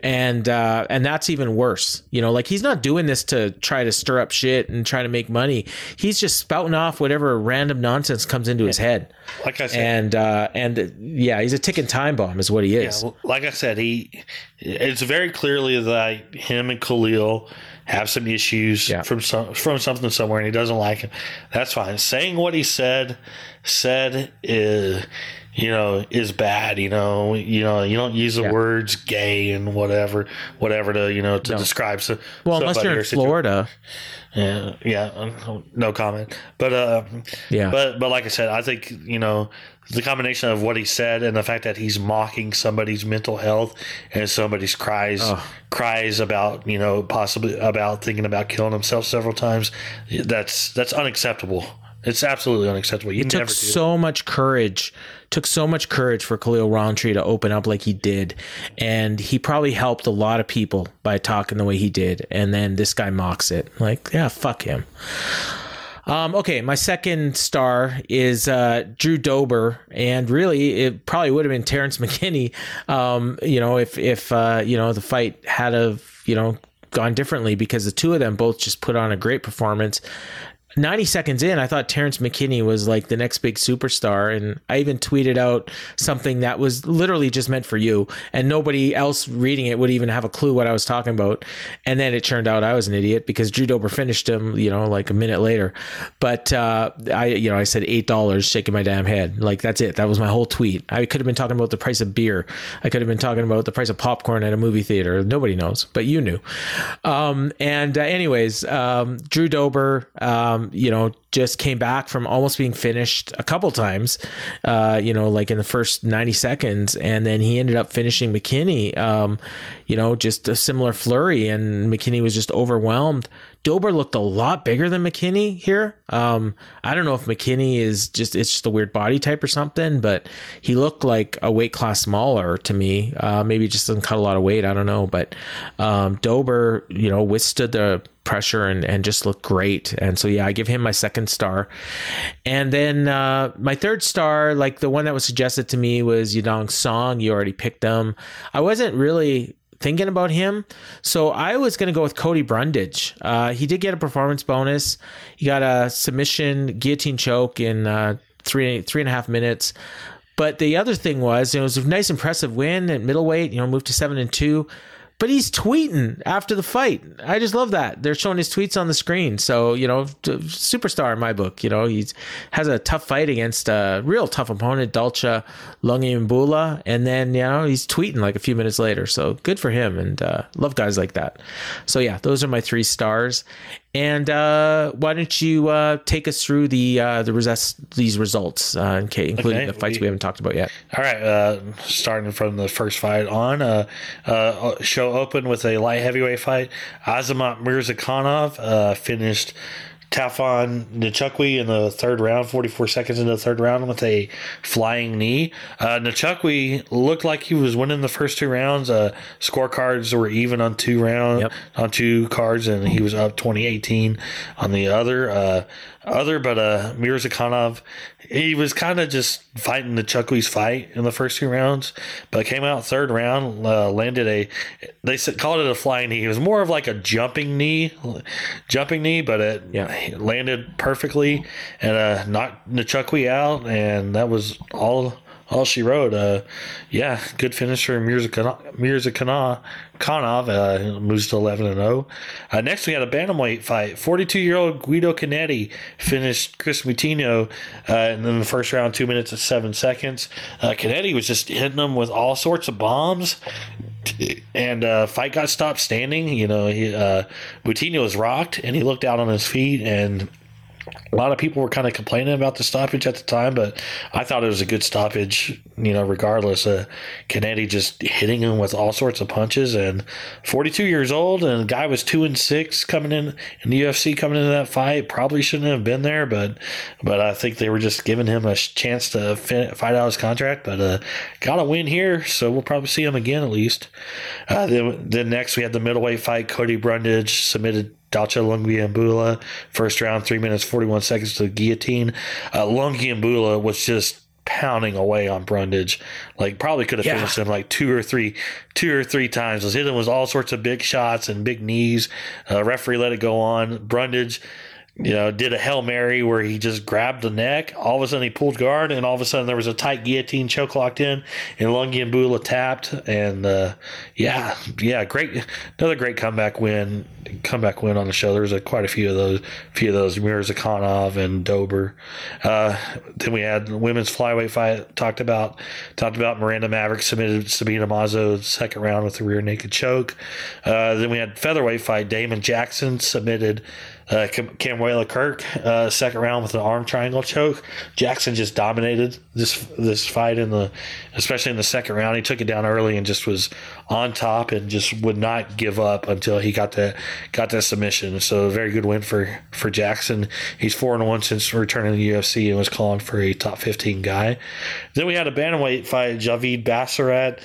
and uh, and that's even worse. You know, like he's not doing this to try to stir up shit and try to make money. He's just spouting off whatever random nonsense comes into his head. Like I said, And uh, and yeah, he's a ticking time bomb, is what he is. like I said, he it's very clearly that him and Khalil have some issues Yeah. from some from something somewhere, and he doesn't like him. That's fine. Saying what he said said is you know is bad. You know, you know, you don't use the Yeah. words gay and whatever, whatever to you know to describe. So, Well, unless you're in Florida, yeah, yeah, uh, no comment. But uh, Yeah. but but like I said, I think you know the combination of what he said and the fact that he's mocking somebody's mental health and somebody's cries cries about you know possibly about thinking about killing himself several times. That's that's unacceptable. It's absolutely unacceptable. You never took so much courage took so much courage for Khalil Rountree to open up like he did and he probably helped a lot of people by talking the way he did and then this guy mocks it like yeah fuck him um, okay, my second star is uh, Drew Dober, and really, it probably would have been Terrence McKinney. Um, you know, if if uh, you know the fight had of you know gone differently, because the two of them both just put on a great performance. 90 seconds in, I thought Terrence McKinney was like the next big superstar. And I even tweeted out something that was literally just meant for you. And nobody else reading it would even have a clue what I was talking about. And then it turned out I was an idiot because Drew Dober finished him, you know, like a minute later. But uh, I, you know, I said $8 shaking my damn head. Like that's it. That was my whole tweet. I could have been talking about the price of beer. I could have been talking about the price of popcorn at a movie theater. Nobody knows, but you knew. Um, and uh, anyways, um, Drew Dober, um, you know, just came back from almost being finished a couple times, uh, you know, like in the first 90 seconds. And then he ended up finishing McKinney, um, you know, just a similar flurry. And McKinney was just overwhelmed. Dober looked a lot bigger than McKinney here. Um, I don't know if McKinney is just, it's just a weird body type or something, but he looked like a weight class smaller to me. Uh, maybe just doesn't cut a lot of weight. I don't know. But um, Dober, you know, withstood the pressure and, and just looked great. And so, yeah, I give him my second star. And then uh, my third star, like the one that was suggested to me was Yadong Song. You already picked them. I wasn't really thinking about him. So I was going to go with Cody Brundage. Uh, he did get a performance bonus. He got a submission guillotine choke in uh, three three and a half minutes. But the other thing was, it was a nice, impressive win at middleweight. You know, moved to seven and two. But he's tweeting after the fight. I just love that. They're showing his tweets on the screen. So, you know, superstar in my book. You know, he's has a tough fight against a real tough opponent, Dalcha Lungiambula. And then, you know, he's tweeting like a few minutes later. So good for him. And uh, love guys like that. So, yeah, those are my three stars. And uh, why don't you uh, take us through the uh, the res- these results, uh, okay, including Okay, the fights we- we haven't talked about yet? All right, uh, starting from the first fight on, uh, uh, show open with a light heavyweight fight. Azamat Mirzakhanov uh, finished Tafon Nchukwi in the third round, 44 seconds into the third round with a flying knee. Uh, looked like he was winning the first two rounds. Uh, scorecards were even on two rounds, Yep. on two cards, and he was up 2018 on the other. Uh, other, but uh, Mirzakhanov, he was kind of just fighting the Nchukwi's fight in the first two rounds, but came out third round, uh, landed a, they said, called it a flying knee. It was more of like a jumping knee, jumping knee, but it Yeah. landed perfectly and uh, knocked Chuckwee out, and that was all. All she wrote, uh, yeah, good finish for Mirza Kana, Kanov, uh, moves to 11 and 0. Uh, next, we had a bantamweight fight. 42 year old Guido Canetti finished Chris Moutinho uh, in the first round, two minutes and seven seconds. Uh, Canetti was just hitting him with all sorts of bombs. And uh, fight got stopped standing. You know, he, uh, was rocked, and he looked out on his feet, and a lot of people were kind of complaining about the stoppage at the time, but I thought it was a good stoppage, you know, regardless. Uh, Canetti just hitting him with all sorts of punches and 42 years old and the guy was two and six coming in in the UFC coming into that fight. Probably shouldn't have been there, but, but I think they were just giving him a chance to fin- fight out his contract, but, uh, got a win here. So we'll probably see him again at least. Uh, then, then next we had the middleweight fight. Cody Brundage submitted Dalcha Lungiambula, first round, three minutes, 41 seconds to the guillotine. Uh, Lungiambula was just pounding away on Brundage. Like probably could have Yeah. finished him like two or three, two or three times. Was hitting was all sorts of big shots and big knees. Uh, referee let it go on. Brundage, you know, did a hail mary where he just grabbed the neck. All of a sudden he pulled guard, and all of a sudden there was a tight guillotine choke locked in, and Lungiambula tapped. And uh, yeah, yeah, great, another great comeback win. Comeback win on the show. There was a, quite a few of those, few of those. Mirzakhanov and Dober. Uh, then we had the women's flyweight fight. Talked about talked about Miranda Maverick submitted Sabina Mazo second round with a rear naked choke. Uh, then we had featherweight fight. Damon Jackson submitted uh, Cam- Kamuela Kirk uh, second round with an arm triangle choke. Jackson just dominated this this fight in the, especially in the second round. He took it down early and just was on top and just would not give up until he got that got that submission. So a very good win for for Jackson. He's four and one since returning to the UFC and was calling for a top fifteen guy. Then we had a bantamweight fight. Javid Basharat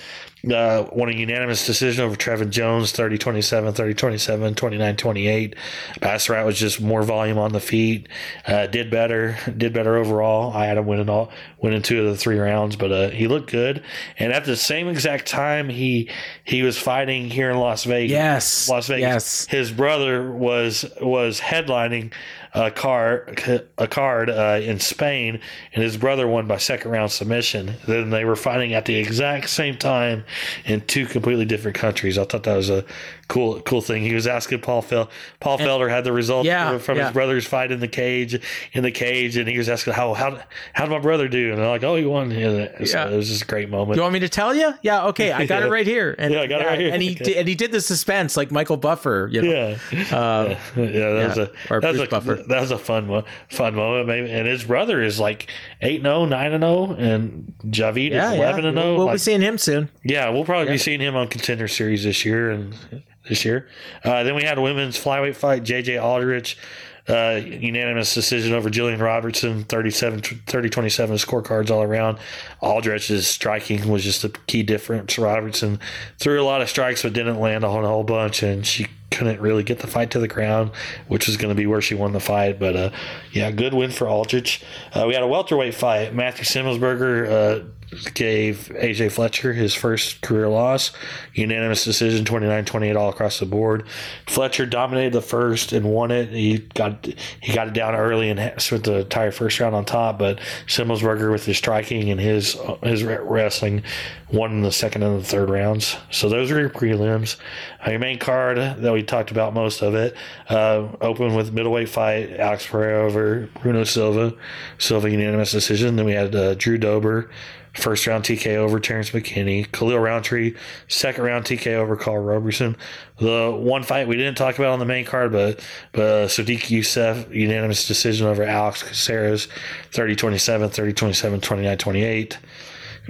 uh, won a unanimous decision over Trevin Jones 30 27, 30 27, 29 28. Basharat was just more volume on the feet, uh, did better, did better overall. I had him winning all, winning two of the three rounds, but uh, he looked good. And at the same exact time, he he was fighting here in Las Vegas. Yes. Las Vegas. Yes. His brother was was headlining a card a card uh, in Spain, and his brother won by second round submission. Then they were fighting at the exact same time in two completely different countries. I thought that was a cool cool thing. He was asking Paul Fel Paul Felder had the results Yeah, from, yeah. his brother's fight in the cage in the cage, and he was asking how how how did my brother do? And they're like, oh, he won. Yeah, so Yeah. it was just a great moment. You want me to tell you? Yeah, okay, I got it *laughs* right here. And, Yeah, I got it right here. And he did, and he did the suspense like Michael Buffer. You know? Yeah, Uh, *laughs* yeah, that was yeah. a Or that was a Buffer. that was a fun mo- fun moment. Maybe, and his brother is like eight and 0, 9 and zero, and Javid yeah, is eleven and zero. we'll Like, be seeing him soon. yeah, we'll probably be seeing him on Contender Series this year and this year. Uh, then we had a women's flyweight fight. JJ Aldrich. Uh, unanimous decision over Jillian Robertson, 37 30 27 scorecards all around. Aldrich's striking was just a key difference. Robertson threw a lot of strikes but didn't land on a whole bunch, and she couldn't really get the fight to the ground, which was going to be where she won the fight. But uh, yeah, good win for Aldrich. Uh, we had a welterweight fight. Matthew Semelsberger uh, gave AJ Fletcher his first career loss. Unanimous decision 29 28 all across the board. Fletcher dominated the first and won it. He got he got it down early and spent the entire first round on top, but Semelsberger with his striking and his his wrestling won in the second and the third rounds. So those are your prelims. Uh, your main card that we talked about most of it. Uh, with middleweight fight Alex Pereira over Bruno Silva. Silva unanimous decision. Then we had uh, Drew Dober. First round TK over Terrence McKinney. Khalil Rountree, second round TK over Karl Roberson. The one fight we didn't talk about on the main card, but but uh, Sodiq Yusuff, unanimous decision over Alex Caceres, 30 27, 30 27, 29 28.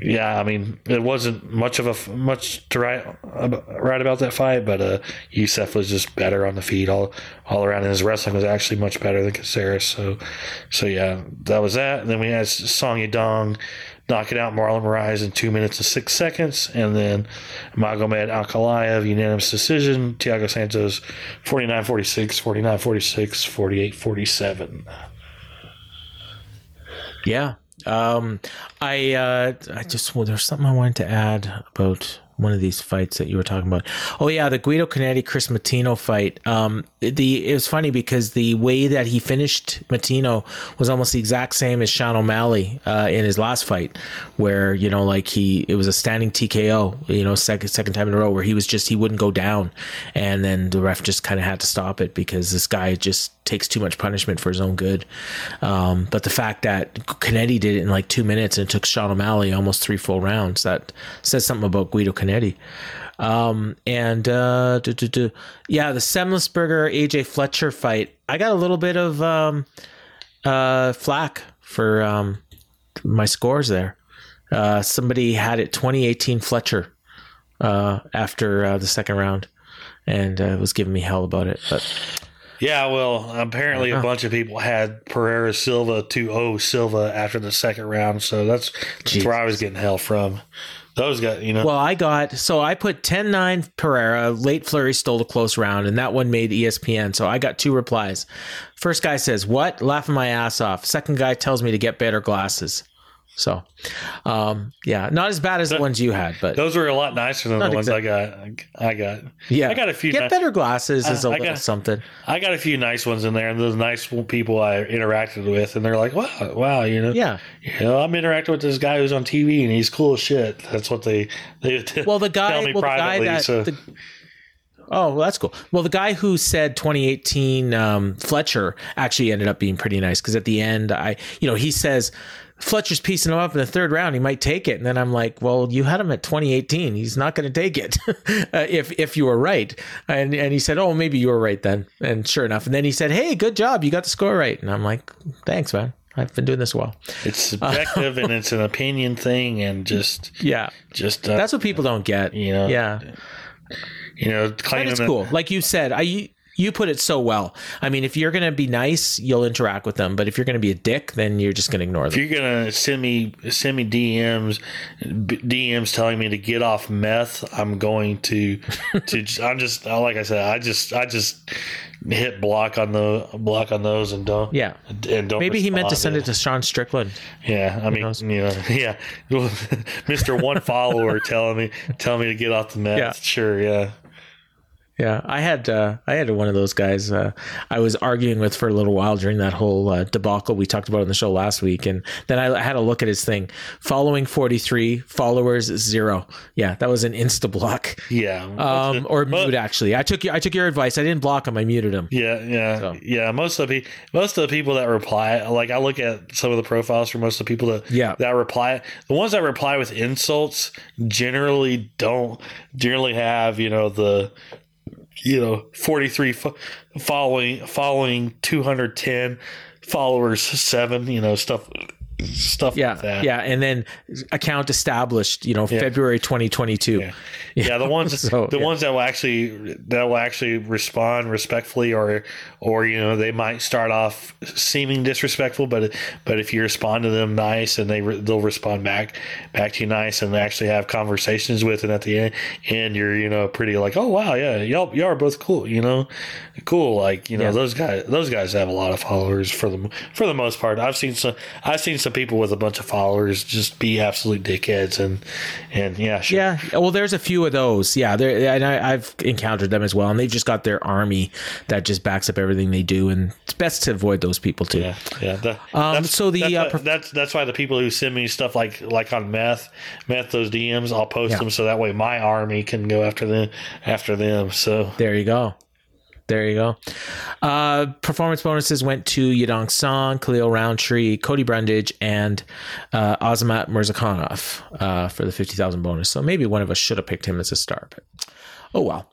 Yeah, I mean, it wasn't much of a much to write write about that fight, but uh, Youssef was just better on the feet all all around, and his wrestling was actually much better than Caceres. So, so yeah, that was that. And then we had Song Yadong knocking out Marlon Moraes in two minutes and six seconds, and then Magomed Ankalaev unanimous decision. Thiago Santos 49-46, 49-46, 48-47. Yeah. Um, I uh, I just well, there's something I wanted to add about one of these fights that you were talking about. Oh yeah, the Guido Canetti Chris Moutinho fight. Um, the it was funny because the way that he finished Moutinho was almost the exact same as Sean O'Malley uh, in his last fight, where you know like he it was a standing TKO, you know second second time in a row where he was just he wouldn't go down, and then the ref just kind of had to stop it because this guy just takes too much punishment for his own good. Um, but the fact that Canetti did it in like two minutes and it took Sean O'Malley almost three full rounds, that says something about Guido Canetti. Um, and uh, duh, duh, duh. yeah, the Semelsberger AJ Fletcher fight, I got a little bit of um, uh, flack for um, my scores there. Uh, somebody had it 2018 Fletcher uh, after uh, the second round and uh, was giving me hell about it. But Yeah, well, apparently a bunch of people had Pereira Silva 2-0 Silva after the second round, so that's, that's where I was getting hell from. Those guys, you know. Well, I got so I put 10-9 Pereira. Late Flurry stole a close round, and that one made ESPN. So I got two replies. First guy says, "What?" Laughing my ass off. Second guy tells me to get better glasses. So, um, yeah, not as bad as the ones you had, but Those were a lot nicer than the ones I got. I got. yeah, I got a few. Get better glasses is a I little got- something. I got a few nice ones in there, and those nice people I interacted with, and they're like, "Wow, wow, you know, Yeah. you know, I'm interacting with this guy who's on TV, and he's cool as shit." That's what they they *laughs* Well, the guy, tell me well, the guy that. so the- Oh, well, that's cool. Well, the guy who said 2018 um, Fletcher actually ended up being pretty nice because at the end, I, you know, he says Fletcher's piecing him up in the third round. He might take it, and then I'm like, well, you had him at 2018. He's not going to take it *laughs* uh, if if you were right. And and he said, oh, maybe you were right then. And sure enough, and then he said, hey, good job, you got the score right. And I'm like, thanks, man. I've been doing this a while. it's subjective and it's an opinion thing, and just Yeah, just uh, that's what people don't get. you know, Yeah. you know, claiming it's that- cool. Like you said, I you put it so well. I mean, if you're going to be nice, you'll interact with them. But if you're going to be a dick, then you're just going to ignore them. If you're gonna send me send me DMs, b- DMs telling me to get off meth, I'm going to *laughs* to I'm just like I said, I just I just hit block on the block on those and don't Yeah. and don't. Maybe he meant to send it to Sean Strickland. Yeah, I mean, you know, *laughs* yeah, *laughs* Mister One Follower telling me telling me to get off the meth. Yeah. Sure, yeah. Yeah, I had uh, I had one of those guys uh, I was arguing with for a little while during that whole uh, debacle we talked about on the show last week, and then I had a look at his thing. Following forty three followers zero. Yeah, that was an insta block. Yeah, *laughs* Um, or Mo- mute actually. I took your, I took your advice. I didn't block him. I muted him. Yeah, yeah, So. yeah. Most of the most of the people that reply, like I look at some of the profiles for most of the people that Yeah. that reply. The ones that reply with insults generally don't generally have you know the you know forty three fo- following following two hundred ten followers seven you know stuff stuff Yeah, like that. yeah, and then account established. You know, February 2022. *laughs* Yeah. Yeah, the ones *laughs* So, the yeah. ones that will actually that will actually respond respectfully, or or you know they might start off seeming disrespectful, but but if you respond to them nice and they they'll respond back back to you nice and actually have conversations with, and at the end, and you're you know pretty like oh wow yeah y'all y'all are both cool you know cool like you know Yeah. those guys those guys have a lot of followers for the for the most part. I've seen some I've seen some people with a bunch of followers just be absolute dickheads and and yeah sure. Yeah, well, there's a few of those. Yeah, there, and I, I've encountered them as well, and they've just got their army that just backs up everything they do, and it's best to avoid those people too. Yeah, yeah. That, Um, so the, that's, uh, prof- that's that's why the people who send me stuff like like on meth, meth those DMs, I'll post Yeah. them so that way my army can go after them after them. So There you go. There you go. Uh, performance bonuses went to Yadong Song, Khalil Rountree, Cody Brundage, and uh, Azamat Mirzakhanov uh, for the 50,000 bonus. So maybe one of us should have picked him as a star, but oh well.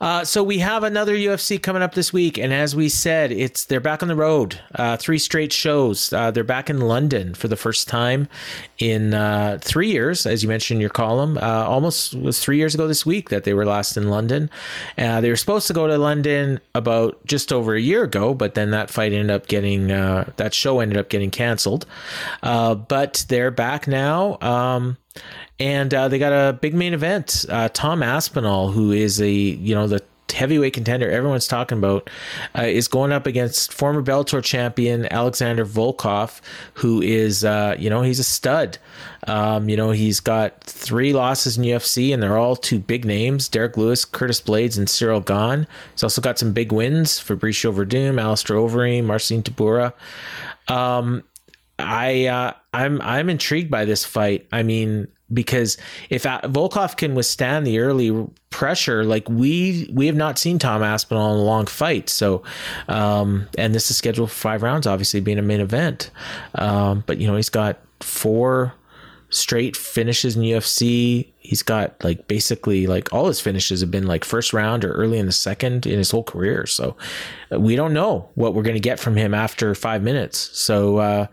Uh, so we have another UFC coming up this week, and as we said, it's they're back on the road. Uh, three straight shows. Uh, they're back in London for the first time in uh, three years, as you mentioned in your column. Uh, almost was three years ago this week that they were last in London. Uh, they were supposed to go to London about just over a year ago, but then that fight ended up getting that show ended up getting canceled. But they're back now. Um, and uh, they got a big main event. Uh, Tom Aspinall, who is a you know the heavyweight contender everyone's talking about, uh, is going up against former Bellator champion Alexander Volkov, who is uh, you know he's a stud. Um, you know he's got three losses in UFC, and they're all to big names: Derrick Lewis, Curtis Blaydes, and Ciryl Gane. He's also got some big wins: Fabricio Werdum, Alistair Overeem, Marcin Tybura. Um, I uh, I'm I'm intrigued by this fight. I mean, because if Volkov can withstand the early pressure, like we we have not seen Tom Aspinall in a long fight. So, um, and this is scheduled for five rounds, obviously being a main event. Um, but you know, he's got four straight finishes in UFC. He's got like basically like all his finishes have been like first round or early in the second in his whole career. So uh, we don't know what we're going to get from him after five minutes. So uh,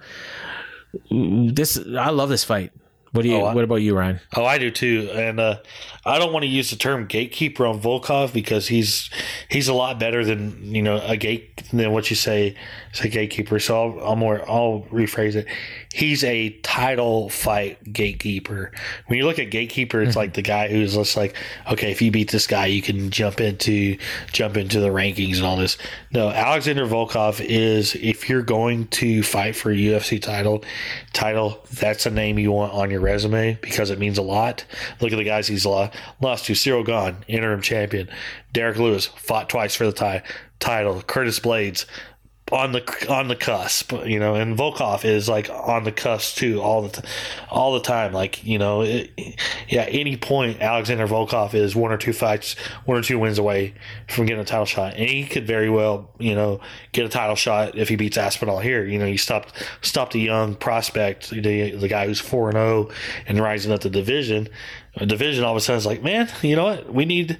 this I love this fight. What do you? Oh, I- what about you, Ryan? Oh, I do too, and uh, I don't want to use the term gatekeeper on Volkov because he's he's a lot better than you know a gate than what you say say gatekeeper. So I'll, I'll more I'll rephrase it. He's a title fight gatekeeper. When you look at gatekeeper, it's like the guy who's just like, okay, if you beat this guy, you can jump into jump into the rankings and all this. No, Alexander Volkov is if you're going to fight for a UFC title, title that's a name you want on your resume because it means a lot. Look at the guys he's lost, to: Ciryl Gane, interim champion; Derrick Lewis fought twice for the ti- title; Curtis Blaydes on the on the cusp, you know, and Volkov is like on the cusp too, all the t- all the time. Like you know, it, yeah, any point Alexander Volkov is one or two fights, one or two wins away from getting a title shot, and he could very well, you know, get a title shot if he beats Aspinall here. You know, you stopped stopped a young prospect, the the guy who's four and zero and rising up the division. Division all of a sudden is like, man, you know what? We need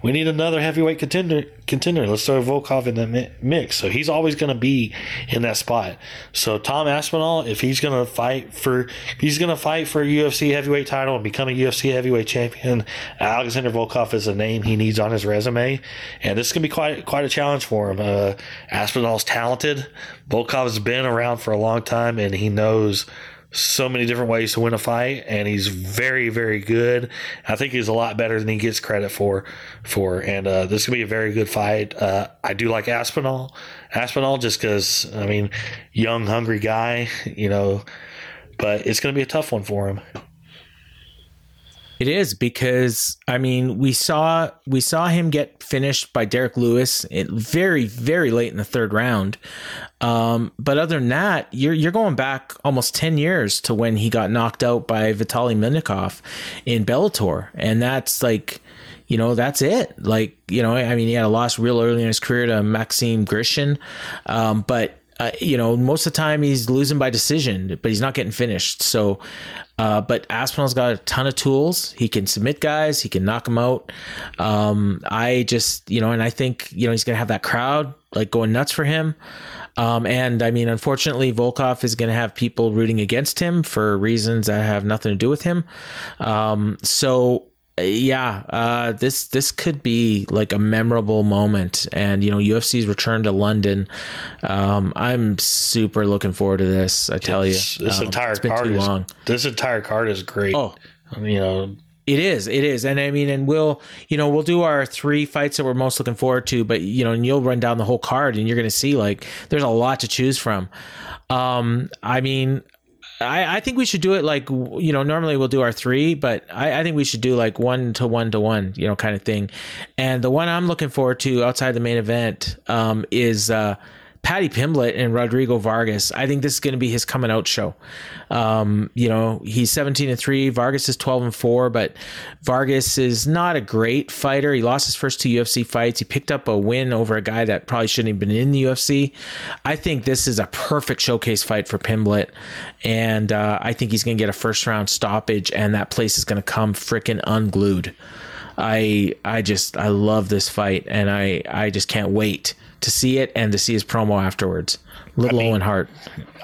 we need another heavyweight contender. Contender. Let's throw Volkov in that mix. So he's always going to be in that spot. So Tom Aspinall, if he's going to fight for, he's going to fight for a UFC heavyweight title and become a UFC heavyweight champion. Alexander Volkov is a name he needs on his resume, and this is going to be quite quite a challenge for him. Uh, Aspinall's talented. Volkov's been around for a long time, and he knows so many different ways to win a fight and he's very very good. I think he's a lot better than he gets credit for for and uh, this is gonna be a very good fight. Uh, i do like aspinall. Aspinall just because i mean young hungry guy you know but it's gonna be a tough one for him It is because I mean we saw we saw him get finished by Derrick Lewis very very late in the third round. Um, but other than that, you're you're going back almost ten years to when he got knocked out by Vitaly Minakov in Bellator, and that's like. You know, that's it. Like, you know, I mean, he had a loss real early in his career to Maxime Grishin. Um, but uh, you know, most of the time he's losing by decision, but he's not getting finished. So, uh, but Aspinall's got a ton of tools. He can submit guys. He can knock them out. Um, I just, you know, and I think, you know, he's going to have that crowd like going nuts for him. Um, and I mean, unfortunately, Volkov is going to have people rooting against him for reasons that have nothing to do with him. Um, so, yeah, uh, this this could be like a memorable moment, and you know, UFC's return to London. Um, I'm super looking forward to this. I tell this, you, this Um, entire it's card too is long. this entire card is great Oh, you know it is, it is, and I mean, and we'll, you know, we'll do our three fights that we're most looking forward to, but you know, and you'll run down the whole card, and you're going to see like there's a lot to choose from. Um, I mean, I, I think we should do it like you know normally we'll do our three but I, I think we should do like one to one to one you know kind of thing. And the one i'm looking forward to outside the main event um, is uh, Paddy Pimblett and Rodrigo Vargas. I think this is going to be his coming out show. Um, you know, he's 17 and 3, Vargas is 12 and 4, but Vargas is not a great fighter. He lost his first two UFC fights. He picked up a win over a guy that probably shouldn't have been in the UFC. I think this is a perfect showcase fight for Pimblett, and uh, I think he's going to get a first round stoppage, and that place is going to come freaking unglued. I I just I love this fight, and I I just can't wait to see it and to see his promo afterwards. Little Owen Hart.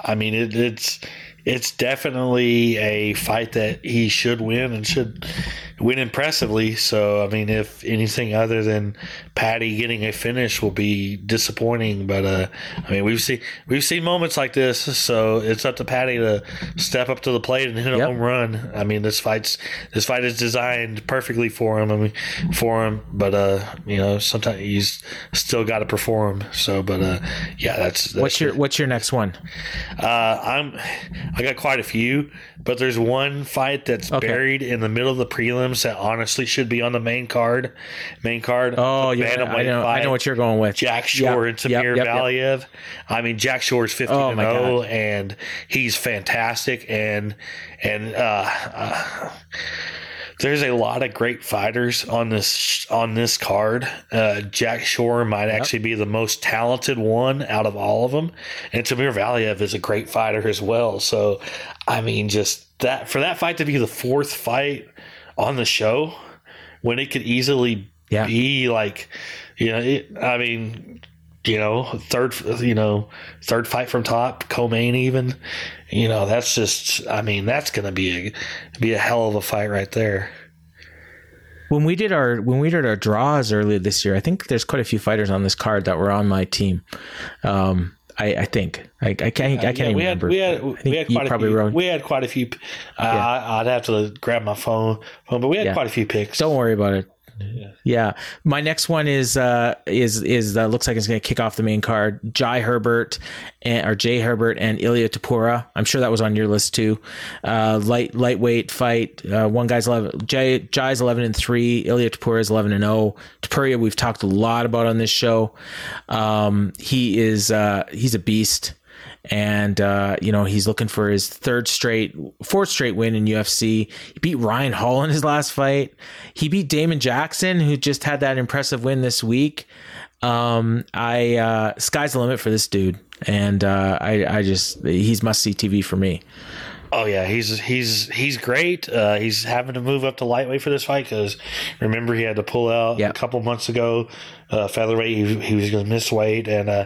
I mean, it, it's it's definitely a fight that he should win and should win impressively. So, I mean, if anything other than Paddy getting a finish will be disappointing, but uh, I mean, we've seen we've seen moments like this. So it's up to Paddy to step up to the plate and hit a Yep. home run. I mean, this fight's this fight is designed perfectly for him. I mean, for him, but uh, you know, sometimes he's still got to perform. So, but uh, yeah, that's, that's What's your What's your next one? uh, I'm I got quite a few, but there's one fight that's Okay. buried in the middle of the prelims that honestly should be on the main card. Main card. Oh, yeah, I know, I know what you're going with. Jack Shore and Yep, Timur yep, yep, yep. Valiev. I mean, Jack Shore's 15 Oh, and my 0, and he's fantastic. And and uh, uh, there's a lot of great fighters on this on this card. Uh, Jack Shore might actually be the most talented one out of all of them, and Timur Valiev is a great fighter as well. So, I mean, just that for that fight to be the fourth fight on the show, when it could easily Yeah. be like, you know, it, I mean, you know, third, you know, third fight from top, co-main even. You know, that's just, I mean, that's going to be a, be a hell of a fight right there. When we did our when we did our draws earlier this year, I think there's quite a few fighters on this card that were on my team. Um, I, I think I, I can't I can't Yeah, even we had remember. we had I we had quite a probably few. wrote- We had quite a few. Uh, I, I'd have to grab my phone, phone, but we had Yeah. quite a few picks. Don't worry about it. Yeah. My next one is uh is is uh, looks like it's going to kick off the main card. Jai Herbert and or Jay Herbert and Ilya Topuria. I'm sure that was on your list too. Uh light lightweight fight. Uh, one guy's 11 Jay Jai's 11 and 3, Ilya Topuria is 11 and 0. Topuria we've talked a lot about on this show. Um he is uh he's a beast and uh, you know he's looking for his third straight, fourth straight win in UFC. He beat Ryan Hall in his last fight. He beat Damon Jackson, who just had that impressive win this week. Um, I uh, sky's the limit for this dude, and uh, I, I just he's must see TV for me. Oh yeah, he's he's he's great. Uh, he's having to move up to lightweight for this fight because remember he had to pull out Yeah. a couple months ago. Uh, featherweight, he, he was going to miss weight, and uh,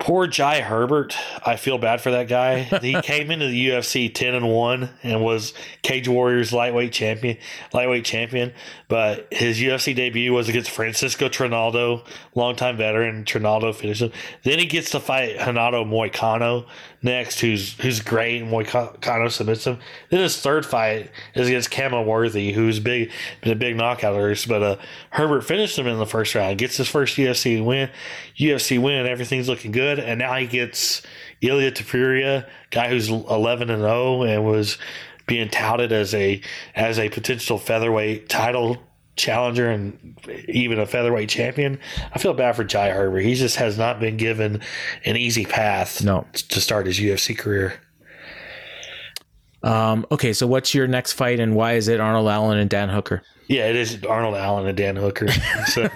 poor Jai Herbert. I feel bad for that guy. *laughs* He came into the UFC ten and one and was Cage Warriors lightweight champion, lightweight champion. But his UFC debut was against Francisco Trinaldo, longtime veteran. Trinaldo finished him. Then he gets to fight Renato Moicano next, who's who's great. and Moicano submits him. Then his third fight is against Khama Worthy, who's big, been a big knockout artist. But uh, Herbert finished him in the first round, gets his first UFC win. UFC win, everything's looking good, and now he gets Ilya Topuria, guy who's 11 and 0 and was being touted as a as a potential featherweight title challenger and even a featherweight champion. I feel bad for Jai Herbert. He just has not been given an easy path No. to start his UFC career. Um, okay, so what's your next fight, and why is it Arnold Allen and Dan Hooker? Yeah, it is Arnold Allen and Dan Hooker. *laughs* So,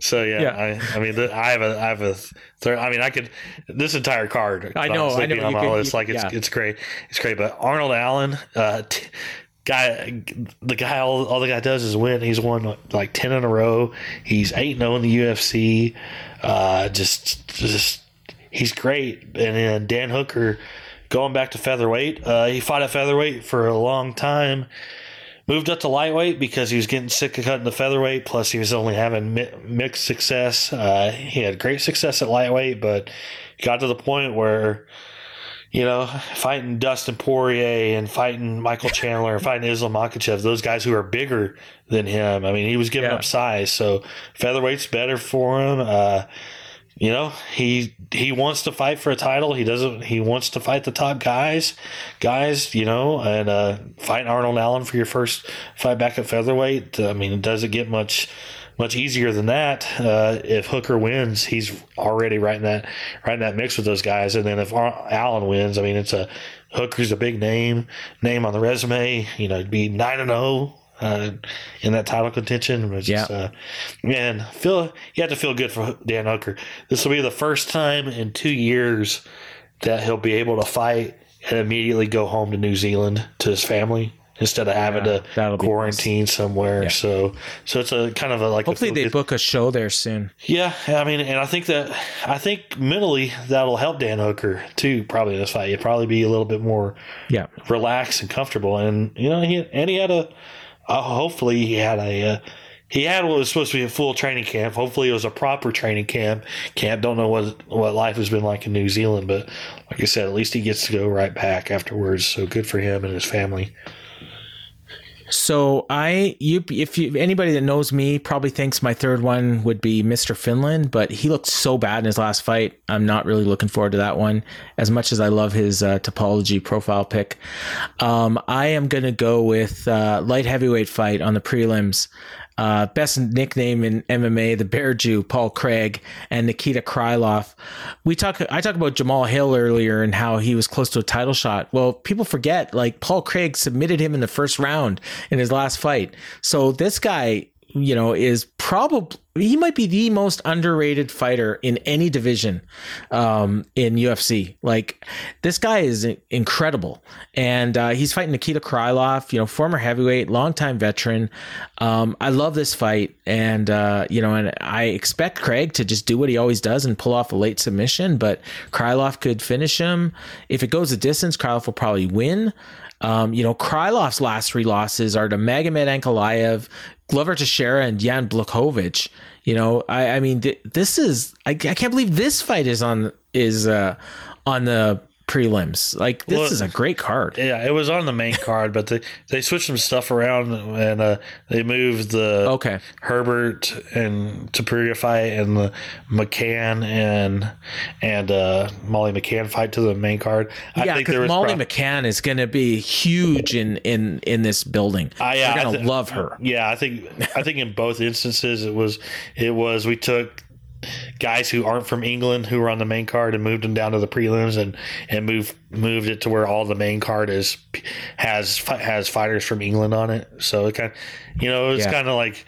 so yeah, Yeah. I, I mean, the, I have a, I have a third. I mean, I could this entire card. I know, I know, you could- you- like it's yeah. it's great, it's great. But Arnold Allen, uh, t- guy, the guy, all, all the guy does is win. He's won like ten in a row. He's eight zero in the UFC. Uh, just, just he's great. And then Dan Hooker, going back to featherweight, uh, he fought at featherweight for a long time moved up to lightweight because he was getting sick of cutting the featherweight. Plus, he was only having mi- mixed success. Uh, he had great success at lightweight, but got to the point where, you know, fighting Dustin Poirier and fighting Michael *laughs* Chandler and fighting Islam Makhachev, those guys who are bigger than him. I mean, he was giving Yeah. up size, so featherweight's better for him. Uh, you know, he he wants to fight for a title. He doesn't. He wants to fight the top guys, guys. You know, and uh, fight Arnold Allen for your first fight back at featherweight. I mean, it doesn't get much much easier than that. Uh, if Hooker wins, he's already right in that right in that mix with those guys. And then if Ar- Allen wins, I mean, it's a Hooker's a big name name on the resume. You know, it'd be nine and zero. Uh, in that title contention, just, Yeah. uh, man, feel you have to feel good for Dan Hooker. This will be the first time in two years that he'll be able to fight and immediately go home to New Zealand to his family instead of having Yeah, to quarantine somewhere. Yeah. So, so it's a kind of a like. a Hopefully, they feel-good- book a show there soon. yeah, I mean, and I think that I think mentally that'll help Dan Hooker too. Probably in this fight, he'll probably be a little bit more Yeah, relaxed and comfortable. And you know, he and he had a uh, hopefully he had a uh, he had what was supposed to be a full training camp. Hopefully, it was a proper training camp. Camp don't know what what life has been like in New Zealand, but like I said, at least he gets to go right back afterwards. So good for him and his family. So I, you, if you, anybody that knows me probably thinks my third one would be Mr. Finland, but he looked so bad in his last fight. I'm not really looking forward to that one as much as I love his uh, Tapology profile pick. Um, I am going to go with uh, light heavyweight fight on the prelims. Uh, best nickname in MMA, the Bear Jew, Paul Craig, and Nikita Krylov. We talk. I talked about Jamal Hill earlier and how he was close to a title shot. Well, people forget like Paul Craig submitted him in the first round in his last fight. So this guy you know, is probably he might be the most underrated fighter in any division um, in UFC. Like this guy is incredible, and uh, he's fighting Nikita Krylov, you know, former heavyweight, longtime veteran. Um, I love this fight, and uh, you know, and I expect Craig to just do what he always does and pull off a late submission, but Krylov could finish him if it goes a distance. Krylov will probably win. Um, you know, Krylov's last three losses are to Magomed Ankalaev, Glover Teixeira, and Jan Blachowicz. You know, I, I mean, th- this is I, I can't believe this fight is on is uh, on the prelims. Like this well, is a great card. Yeah, it was on the main card, but they they switched some stuff around and uh, they moved the okay Herbert and Topuria fight and the McCann and and uh, Molly McCann fight to the main card. I yeah, because Molly McCann is going to be huge in in in this building. I, yeah, You're going to th- love her. Yeah, I think I think in both instances it was it was we took guys who aren't from England who were on the main card and moved them down to the prelims and and moved moved it to where all the main card is has has fighters from England on it. So it kind of, you know, it's yeah. kind of like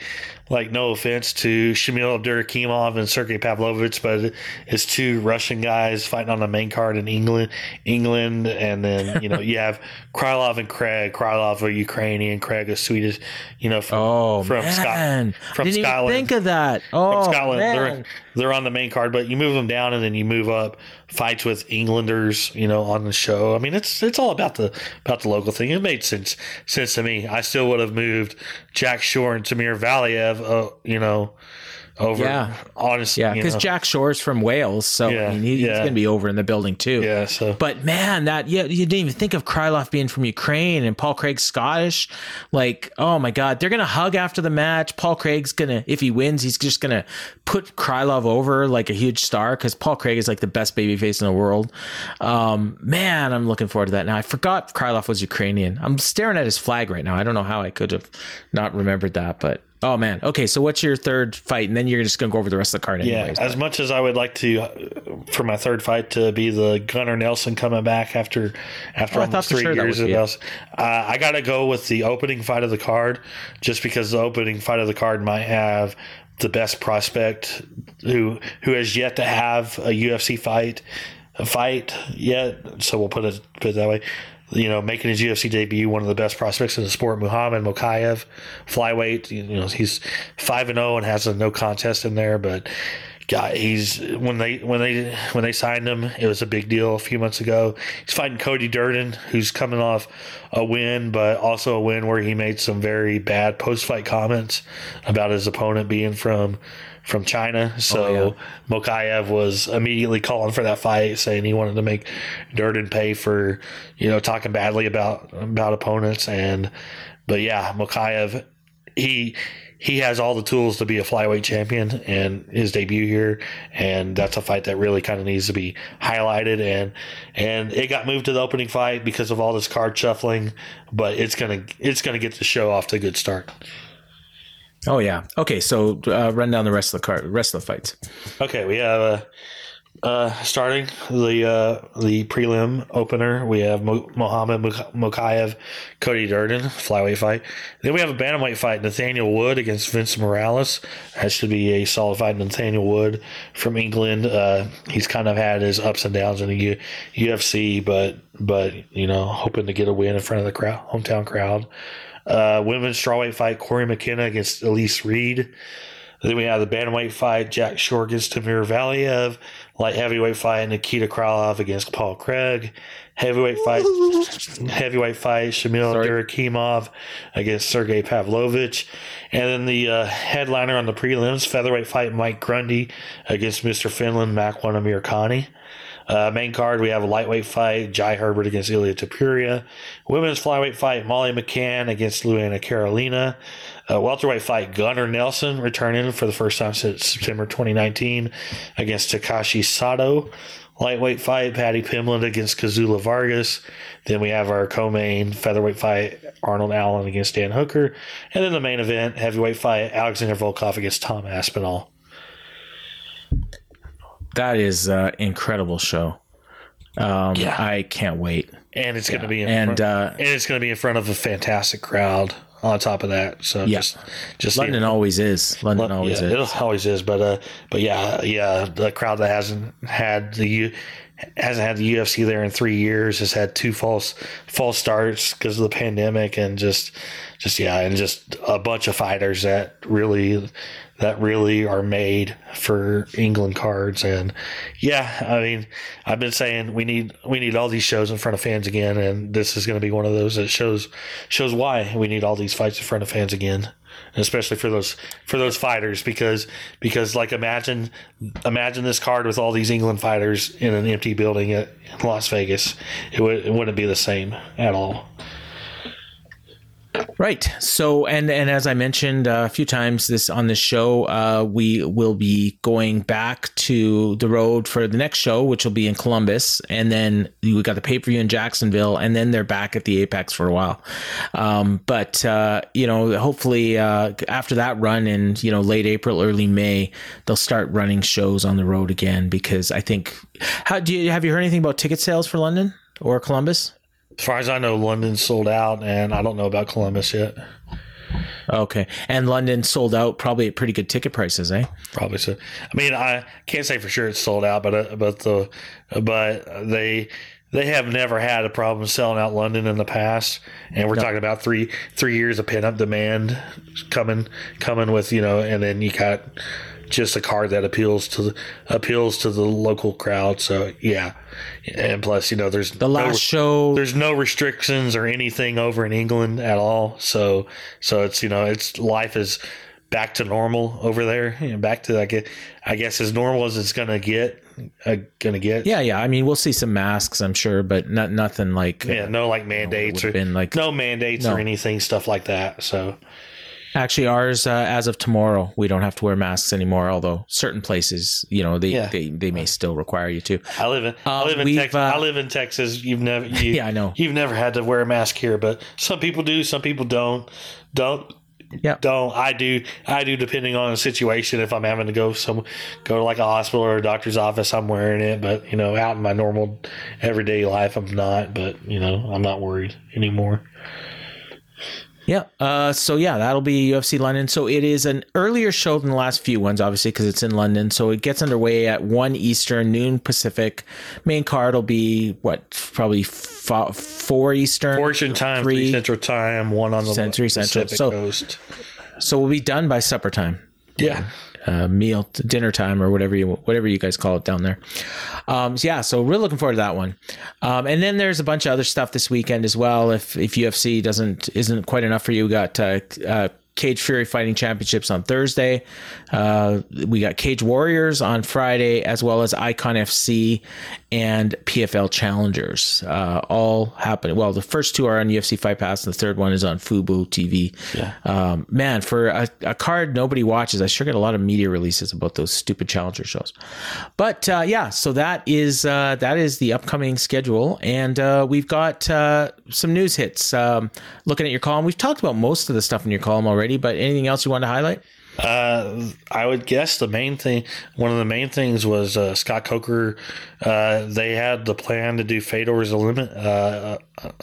like no offense to Shamil Abdurakhimov and Sergey Pavlovich, but it's two Russian guys fighting on the main card in England, England, and then *laughs* you know you have Krylov and Craig. Krylov a Ukrainian, Craig a Swedish. You know from oh, from, Scotland. from Didn't Scotland. think of that. Oh, from Scotland. Man. They're they're on the main card, but you move them down and then you move up fights with Englanders, you know, on the show. I mean, it's it's all about the about the local thing. It made sense sense to me. I still would have moved Jack Shore and Timur Valiev, uh, you know, over. Yeah, honestly, yeah, because Jack Shore's from Wales, so yeah, I mean, he, yeah. he's going to be over in the building too. Yeah, so but man, that yeah, you didn't even think of Krylov being from Ukraine and Paul Craig Scottish. Like, oh my God, they're going to hug after the match. Paul Craig's going to, if he wins, he's just going to put Krylov over like a huge star because Paul Craig is like the best babyface in the world. Um, man, I'm looking forward to that. Now I forgot Krylov was Ukrainian. I'm staring at his flag right now. I don't know how I could have not remembered that, but Oh man. Okay, so what's your third fight, and then you're just gonna go over the rest of the card. Anyways, yeah. As much as I would like to, for my third fight to be the Gunnar Nelson coming back after after oh, almost three sure years of Nelson, uh, I got to go with the opening fight of the card, just because the opening fight of the card might have the best prospect who who has yet to have a UFC fight a fight yet. So we'll put it put it that way you know, making his UFC debut, one of the best prospects in the sport, Muhammad Mokaev, flyweight. You know, he's five and zero oh and has a no contest in there, but. God, he's when they when they when they signed him, it was a big deal a few months ago. He's fighting Cody Durden, who's coming off a win, but also a win where he made some very bad post fight comments about his opponent being from from China. So oh, yeah. Mokaev was immediately calling for that fight, saying he wanted to make Durden pay for, you know, talking badly about about opponents. And but yeah, Mokaev, he he has all the tools to be a flyweight champion and his debut here and that's a fight that really kind of needs to be highlighted and and it got moved to the opening fight because of all this card shuffling but it's gonna it's gonna get the show off to a good start Oh yeah. Okay, so uh, run down the rest of the card, rest of the fights. Okay, we have uh, uh, starting the uh, the prelim opener. We have Mo- Mohammed Mokaev, Cody Durden flyweight fight. Then we have a bantamweight fight: Nathaniel Wood against Vince Morales. That should be a solid fight. Nathaniel Wood from England. Uh, he's kind of had his ups and downs in the U- UFC, but but you know, hoping to get a win in front of the crowd, hometown crowd. Uh, women's strawweight fight: Cory McKenna against Elise Reed. Then we have the bantamweight fight: Jack Shore against Timur Valiev. Light heavyweight fight: Nikita Krylov against Paul Craig. Heavyweight fight: *laughs* heavyweight fight: Shamil Abdurakhimov against Sergey Pavlovich. And then the uh, headliner on the prelims: featherweight fight: Mike Grundy against Mr. Finland Makwan Amirkhani. Uh, main card, we have a lightweight fight, Jai Herbert against Ilia Topuria. Women's flyweight fight, Molly McCann against Luana Carolina. Uh, welterweight fight, Gunnar Nelson returning for the first time since September 2019 against Takashi Sato. Lightweight fight, Paddy Pimblett against Kazula Vargas. Then we have our co-main featherweight fight, Arnold Allen against Dan Hooker. And then the main event, heavyweight fight, Alexander Volkov against Tom Aspinall. That is an incredible show. Um, yeah. I can't wait. And it's going to be in and front, uh, and it's going to be in front of a fantastic crowd. on top of that. So Yeah. just just London always is. London always yeah, is. it always is. But uh, but yeah, yeah, the crowd that hasn't had the U- hasn't had the UFC there in three years has had two false false starts because of the pandemic and just just yeah, and just a bunch of fighters that really that really are made for England cards. And yeah, I mean, I've been saying we need we need all these shows in front of fans again, and this is going to be one of those that shows shows why we need all these fights in front of fans again, and especially for those for those fighters. Because because like imagine imagine this card with all these England fighters in an empty building at Las Vegas, it would it wouldn't be the same at all. Right. So, and and as I mentioned uh, a few times this on this show, uh, we will be going back to the road for the next show, which will be in Columbus, and then we got the pay per view in Jacksonville, and then they're back at the Apex for a while. Um, but uh, you know, hopefully uh, after that run in you know late April, early May, they'll start running shows on the road again because I think. How do you have you heard anything about ticket sales for London or Columbus? As far as I know, London's sold out, and I don't know about Columbus yet. Okay, and London sold out probably at pretty good ticket prices, eh? Probably so. I mean, I can't say for sure it's sold out, but uh, but the but they they have never had a problem selling out London in the past, and we're talking about three three years of pent up demand coming coming with you know, and then you got just a card that appeals to the appeals to the local crowd. So yeah, and plus you know there's The last show, there's no restrictions or anything over in England at all. So so it's you know it's life is back to normal over there. You know, back to like I guess as normal as it's gonna get. Uh, gonna get. yeah, yeah. I mean, we'll see some masks, I'm sure, but not nothing like. Yeah, uh, no like mandates or would've been like- no mandates No. or anything stuff like that. So actually, ours uh, as of tomorrow, we don't have to wear masks anymore. Although certain places, you know, they Yeah. they, they may still require you to. I live in I Uh, live in Texas. uh, I live in Texas. You've never you, *laughs* Yeah, I know. You've never had to wear a mask here, but some people do. Some people don't. Don't Yeah. don't I do I do depending on the situation if I'm having to go some go to like a hospital or a doctor's office I'm wearing it but you know out in my normal everyday life I'm not but you know I'm not worried anymore Yeah. Uh, so yeah, that'll be UFC London. So it is an earlier show than the last few ones, obviously, because it's in London. So it gets underway at one Eastern, noon Pacific. Main card will be what, probably fo- four Eastern. Fortune time Three. three central time one on the Century Central. Pacific So- coast So we'll be done by supper time. yeah uh, meal, dinner time, or whatever you whatever you guys call it down there. Um, so yeah, so we're looking forward to that one. Um, and then there's a bunch of other stuff this weekend as well. If if UFC doesn't isn't quite enough for you, we got uh, uh, Cage Fury Fighting Championships on Thursday. Uh, we got Cage Warriors on Friday, as well as Icon FC and PFL Challengers. Uh, all happening. Well, the first two are on UFC Fight Pass, and the third one is on Fubo TV. Yeah. Um, man, for a, a card nobody watches, I sure get a lot of media releases about those stupid Challenger shows. But uh, yeah, so that is uh, that is the upcoming schedule, and uh, we've got uh, some news hits. Um, looking at your column, we've talked about most of the stuff in your column already, but anything else you want to highlight? Uh, I would guess the main thing, one of the main things was uh, Scott Coker. Uh, they had the plan to do Fedor's limit uh,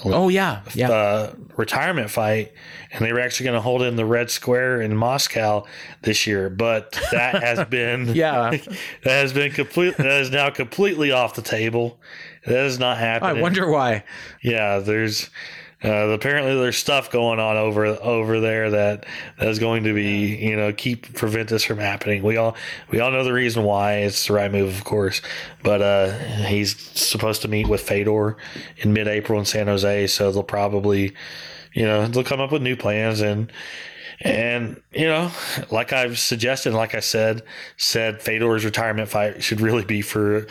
Oh yeah, yeah. uh, retirement fight, and they were actually going to hold it in the Red Square in Moscow this year. But that *laughs* has been Yeah. *laughs* that has been complete. That is now completely off the table. That is not happening. I wonder why. Yeah, there's uh, apparently there's stuff going on over over there that that is going to be you know keep prevent this from happening. We all we all know the reason why. It's the right move, of course, but uh, he's supposed to meet with Fedor in mid-April in San Jose, so they'll probably you know they'll come up with new plans and. And you know, like I've suggested, like I said, said Fedor's retirement fight should really be for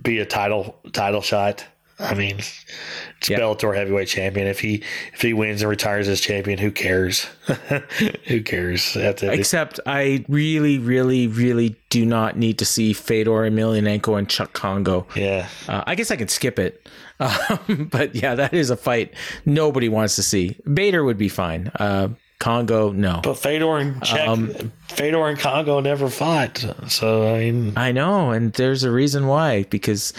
be a title title shot. I mean, it's Yeah. Bellator heavyweight champion. If he if he wins and retires as champion, who cares? *laughs* who cares? Except I really, really, really do not need to see Fedor Emelianenko and Cheick Kongo. yeah, Uh, I guess I could skip it. *laughs* Um, but yeah, that is a fight nobody wants to see. Bader would be fine. Uh, Kongo, no. But Fedor and Cheick, Um, Fedor and Kongo never fought. So I mean, I know, and there's a reason why because,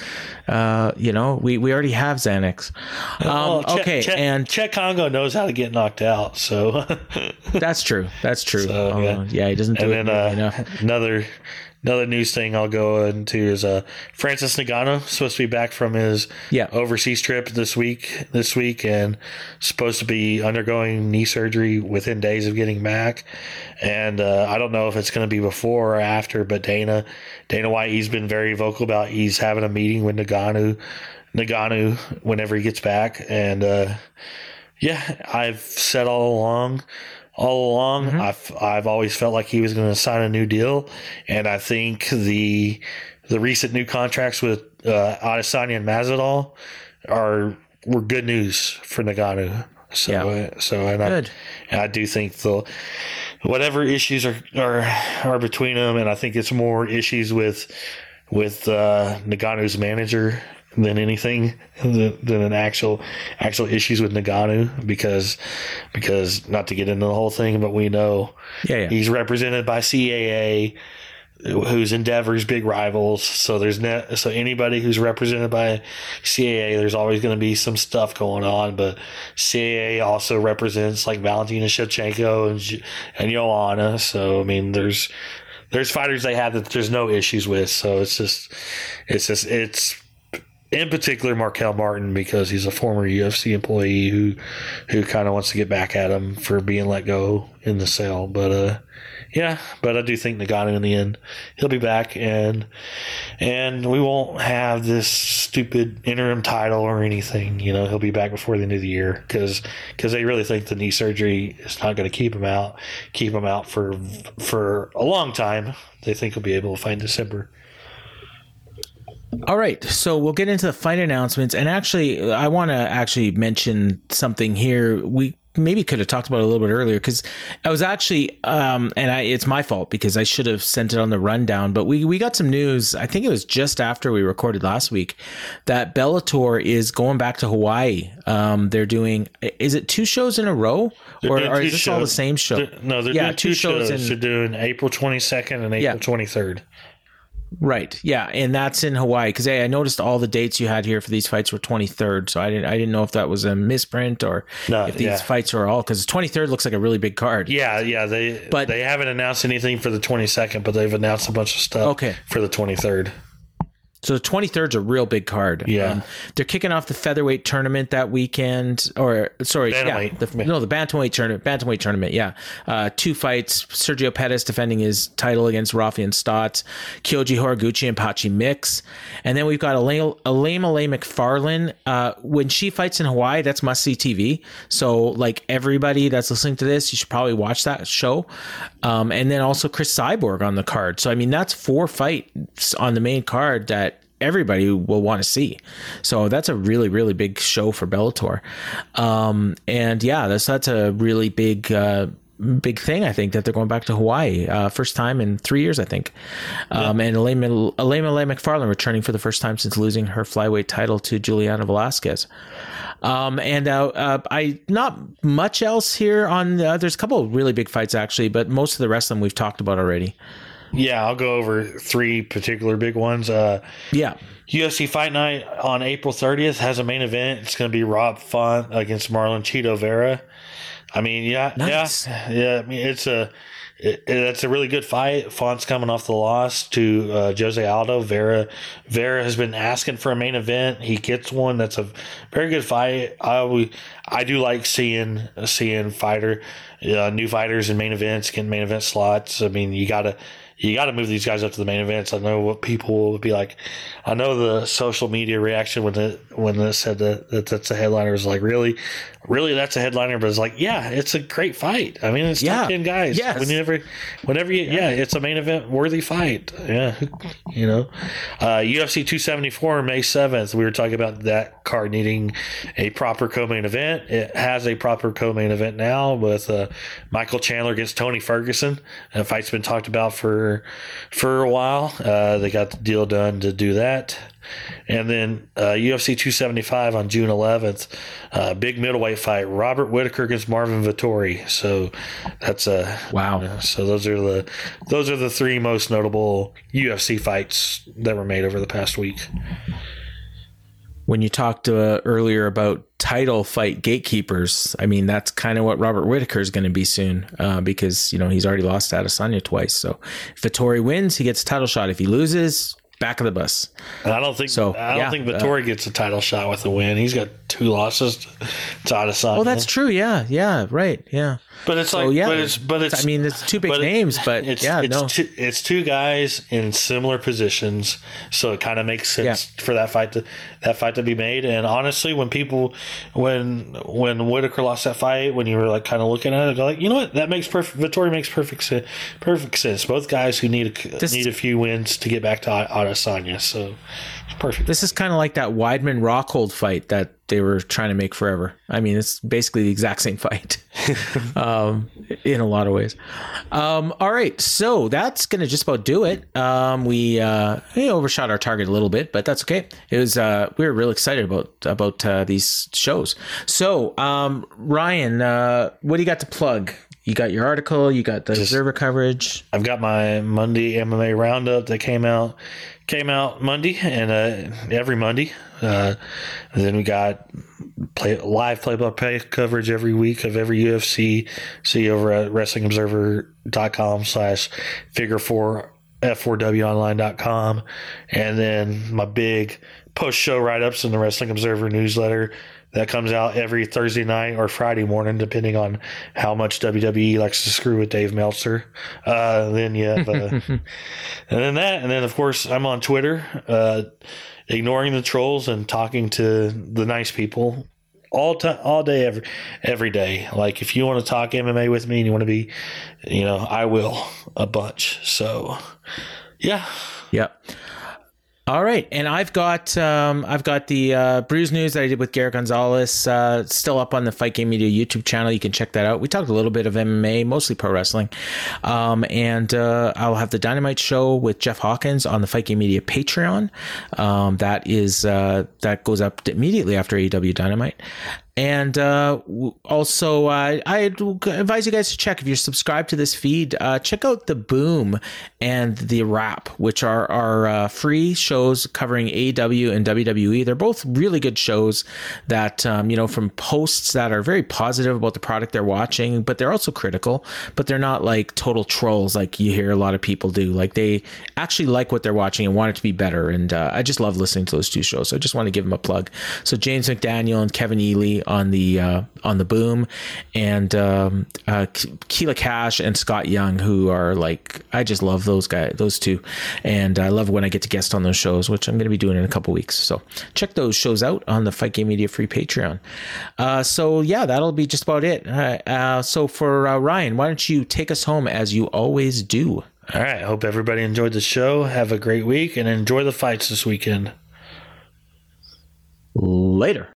uh, you know, we, we already have Xanax. Um, well, Cheick- okay, Cheick, and Cheick Kongo knows how to get knocked out. So *laughs* that's true. That's true. So, Uh, yeah. yeah. he doesn't do and it then uh, enough. another another news thing I'll go into is uh, Francis Ngannou supposed to be back from his Yeah. overseas trip this week this week and supposed to be undergoing knee surgery within days of getting back. And uh, I don't know if it's going to be before or after, but Dana Dana White he's been very vocal about he's having a meeting with Ngannou Ngannou whenever he gets back and. Uh, yeah, I've said all along, all along, I've I've always felt like he was going to sign a new deal, and I think the the recent new contracts with uh, Adesanya and Masvidal are were good news for Ngannou. So Yeah. so and I, Good. and I do think the whatever issues are are are between them, and I think it's more issues with with uh, Ngannou's manager than anything than, than an actual actual issues with Ngannou because because not to get into the whole thing, but we know Yeah, yeah. he's represented by CAA whose endeavors big rivals. So there's ne- so anybody who's represented by CAA there's always going to be some stuff going on but CAA also represents like Valentina Shevchenko and and Joanna. So I mean there's there's fighters they have that there's no issues with. So it's just it's just it's in particular Marquel Martin because he's a former UFC employee who who kind of wants to get back at him for being let go in the sale. But uh, yeah, but I do think Ngannou in the end he'll be back and and we won't have this stupid interim title or anything. You know, he'll be back before the end of the year because because they really think the knee surgery is not going to keep him out keep him out for for a long time. They think he'll be able to find in December. All right, so we'll get into the fight announcements, and actually, I want to actually mention something here. We maybe could have talked about it a little bit earlier because I was actually, um, and I, it's my fault because I should have sent it on the rundown. But we we got some news. I think it was just after we recorded last week that Bellator is going back to Hawaii. Um, they're doing is it two shows in a row, or, or is this all the same show? They're- no, they're Yeah, doing two two, shows shows. in- they're doing April 22nd and April Yeah. 23rd. Right. Yeah, and that's in Hawaii because hey, I noticed all the dates you had here for these fights were 23rd, so I didn't I didn't know if that was a misprint or No, if these yeah. fights are all because 23rd looks like a really big card. Yeah, yeah. They But- they haven't announced anything for the 22nd, but they've announced a bunch of stuff Okay. for the 23rd. So the 23rd's a real big card. Um, Yeah. they're kicking off the featherweight tournament that weekend, or sorry, yeah, the, no, the bantamweight tournament, bantamweight tournament. Yeah, uh, two fights: Sergio Pettis defending his title against Raufeon Stots, Kyoji Horiguchi and Patchy Mix, and then we've got Ilima Macfarlane. Uh, when she fights in Hawaii, that's must see TV. So like everybody that's listening to this, you should probably watch that show. Um, and then also Cris Cyborg on the card. So I mean, that's four fights on the main card that everybody will want to see. So that's a really, really big show for Bellator. Um, and yeah, that's that's a really big. Uh, Big thing, I think, that they're going back to Hawaii. Uh, first time in three years, I think. Um, and Ilima Alema Leigh McFarland returning for the first time since losing her flyweight title to Juliana Velasquez. Um, and uh, uh, I not much else here on. The, there's a couple of really big fights actually, but most of the rest of them we've talked about already. Yeah, I'll go over three particular big ones. Uh, Yeah, UFC Fight Night on April 30th has a main event. It's going to be Rob Font against Marlon Chito Vera. I mean, yeah, Nice. yeah, yeah. I mean, it's a it, it's a really good fight. Font's coming off the loss to uh, Jose Aldo. Vera Vera has been asking for a main event. He gets one. That's a very good fight. I we, I do like seeing seeing fighter uh, new fighters in main events getting main event slots. I mean, you gotta you got to move these guys up to the main events. I know what people will be like. I know the social media reaction when it when it said that, that that's a headliner was like, really, really, that's a headliner. But it's like, yeah, it's a great fight. I mean, it's Yeah. top ten guys. Yes. Whenever, whenever you, yeah. it's a main event worthy fight. Yeah, you know, uh, UFC 274 May 7th. We were talking about that card needing a proper co-main event. event. It has a proper co-main event now with uh, Michael Chandler against Tony Ferguson. A fight's been talked about for for a while. Uh, they got the deal done to do that. And then uh, UFC 275 on June 11th, uh, big middleweight fight: Robert Whitaker against Marvin Vettori. So that's a Wow. so those are the those are the three most notable UFC fights that were made over the past week. when you talked uh, earlier about title fight gatekeepers, I mean that's kind of what Robert Whitaker is going to be soon uh, because you know he's already lost to Adesanya twice. So if Vettori wins, he gets a title shot. If he loses, back of the bus. And I don't think So, I don't yeah, think uh, gets a title shot with a win. He's got two losses to Adesanya. Oh, that's true. Yeah, yeah, right. Yeah. But it's So like yeah, but it's but it's I mean, it's two big but it- names, but it's yeah, it's no. two, it's two guys in similar positions, so it kind of makes sense for that fight to that fight to be made. And honestly, when people when when Whitaker lost that fight, when you were like kind of looking at it, like, you know what, that makes perfect. Vettori makes perfect sense. Perfect sense. Both guys who need a, This- need a few wins to get back to Adesanya, so it's perfect. This is kind of like that Weidman Rockhold fight that they were trying to make forever. I mean, it's basically the exact same fight *laughs* um, in a lot of ways. Um, all right, so that's going to just about do it. Um, we, uh, we overshot our target a little bit, but that's okay. It was uh, we were really excited about about uh, these shows. So, um, Ryan, uh, what do you got to plug? You got your article. You got the observer coverage. I've got my Monday MMA roundup that came out came out Monday and uh, every Monday. Uh, and then we got play live play by play coverage every week of every UFC. See over at wrestlingobserver.com slash figure four f4wonline.com and then my big post show write ups in the Wrestling Observer newsletter that comes out every Thursday night or Friday morning, depending on how much WWE likes to screw with Dave Meltzer. Uh, then you have, uh, *laughs* and then that, and then of course I'm on Twitter, uh, ignoring the trolls and talking to the nice people all time, all day, every every day. Like if you want to talk MMA with me and you want to be, you know, I will a bunch. So, yeah. Yep. All right, and I've got um, I've got the uh, News that I did with Garrett Gonzalez uh, still up on the Fight Game Media YouTube channel. You can check that out. We talked a little bit of MMA, mostly pro wrestling, um, and uh, I'll have the Dynamite Show with Jeff Hawkins on the Fight Game Media Patreon. Um, that is uh, that goes up immediately after AEW Dynamite. And uh, also, uh, I advise you guys to check if you're subscribed to this feed. Uh, check out the Boom and the Wrap, which are are uh, free shows covering AEW and WWE. They're both really good shows that um, you know from posts that are very positive about the product they're watching, but they're also critical. But they're not like total trolls like you hear a lot of people do. Like they actually like what they're watching and want it to be better. And uh, I just love listening to those two shows. So I just want to give them a plug. So James McDaniel and Kevin Ely on the uh, on the boom, and um, uh, Keela Cash and Scott Young, who are like I just love those guys, those two, and I love when I get to guest on those shows, which I'm going to be doing in a couple weeks. So check those shows out on the Fight Game Media free Patreon. Uh, so yeah, that'll be just about it. Uh, so for uh, Ryan, why don't you take us home as you always do? All right. Hope everybody enjoyed the show. Have a great week and enjoy the fights this weekend. Later.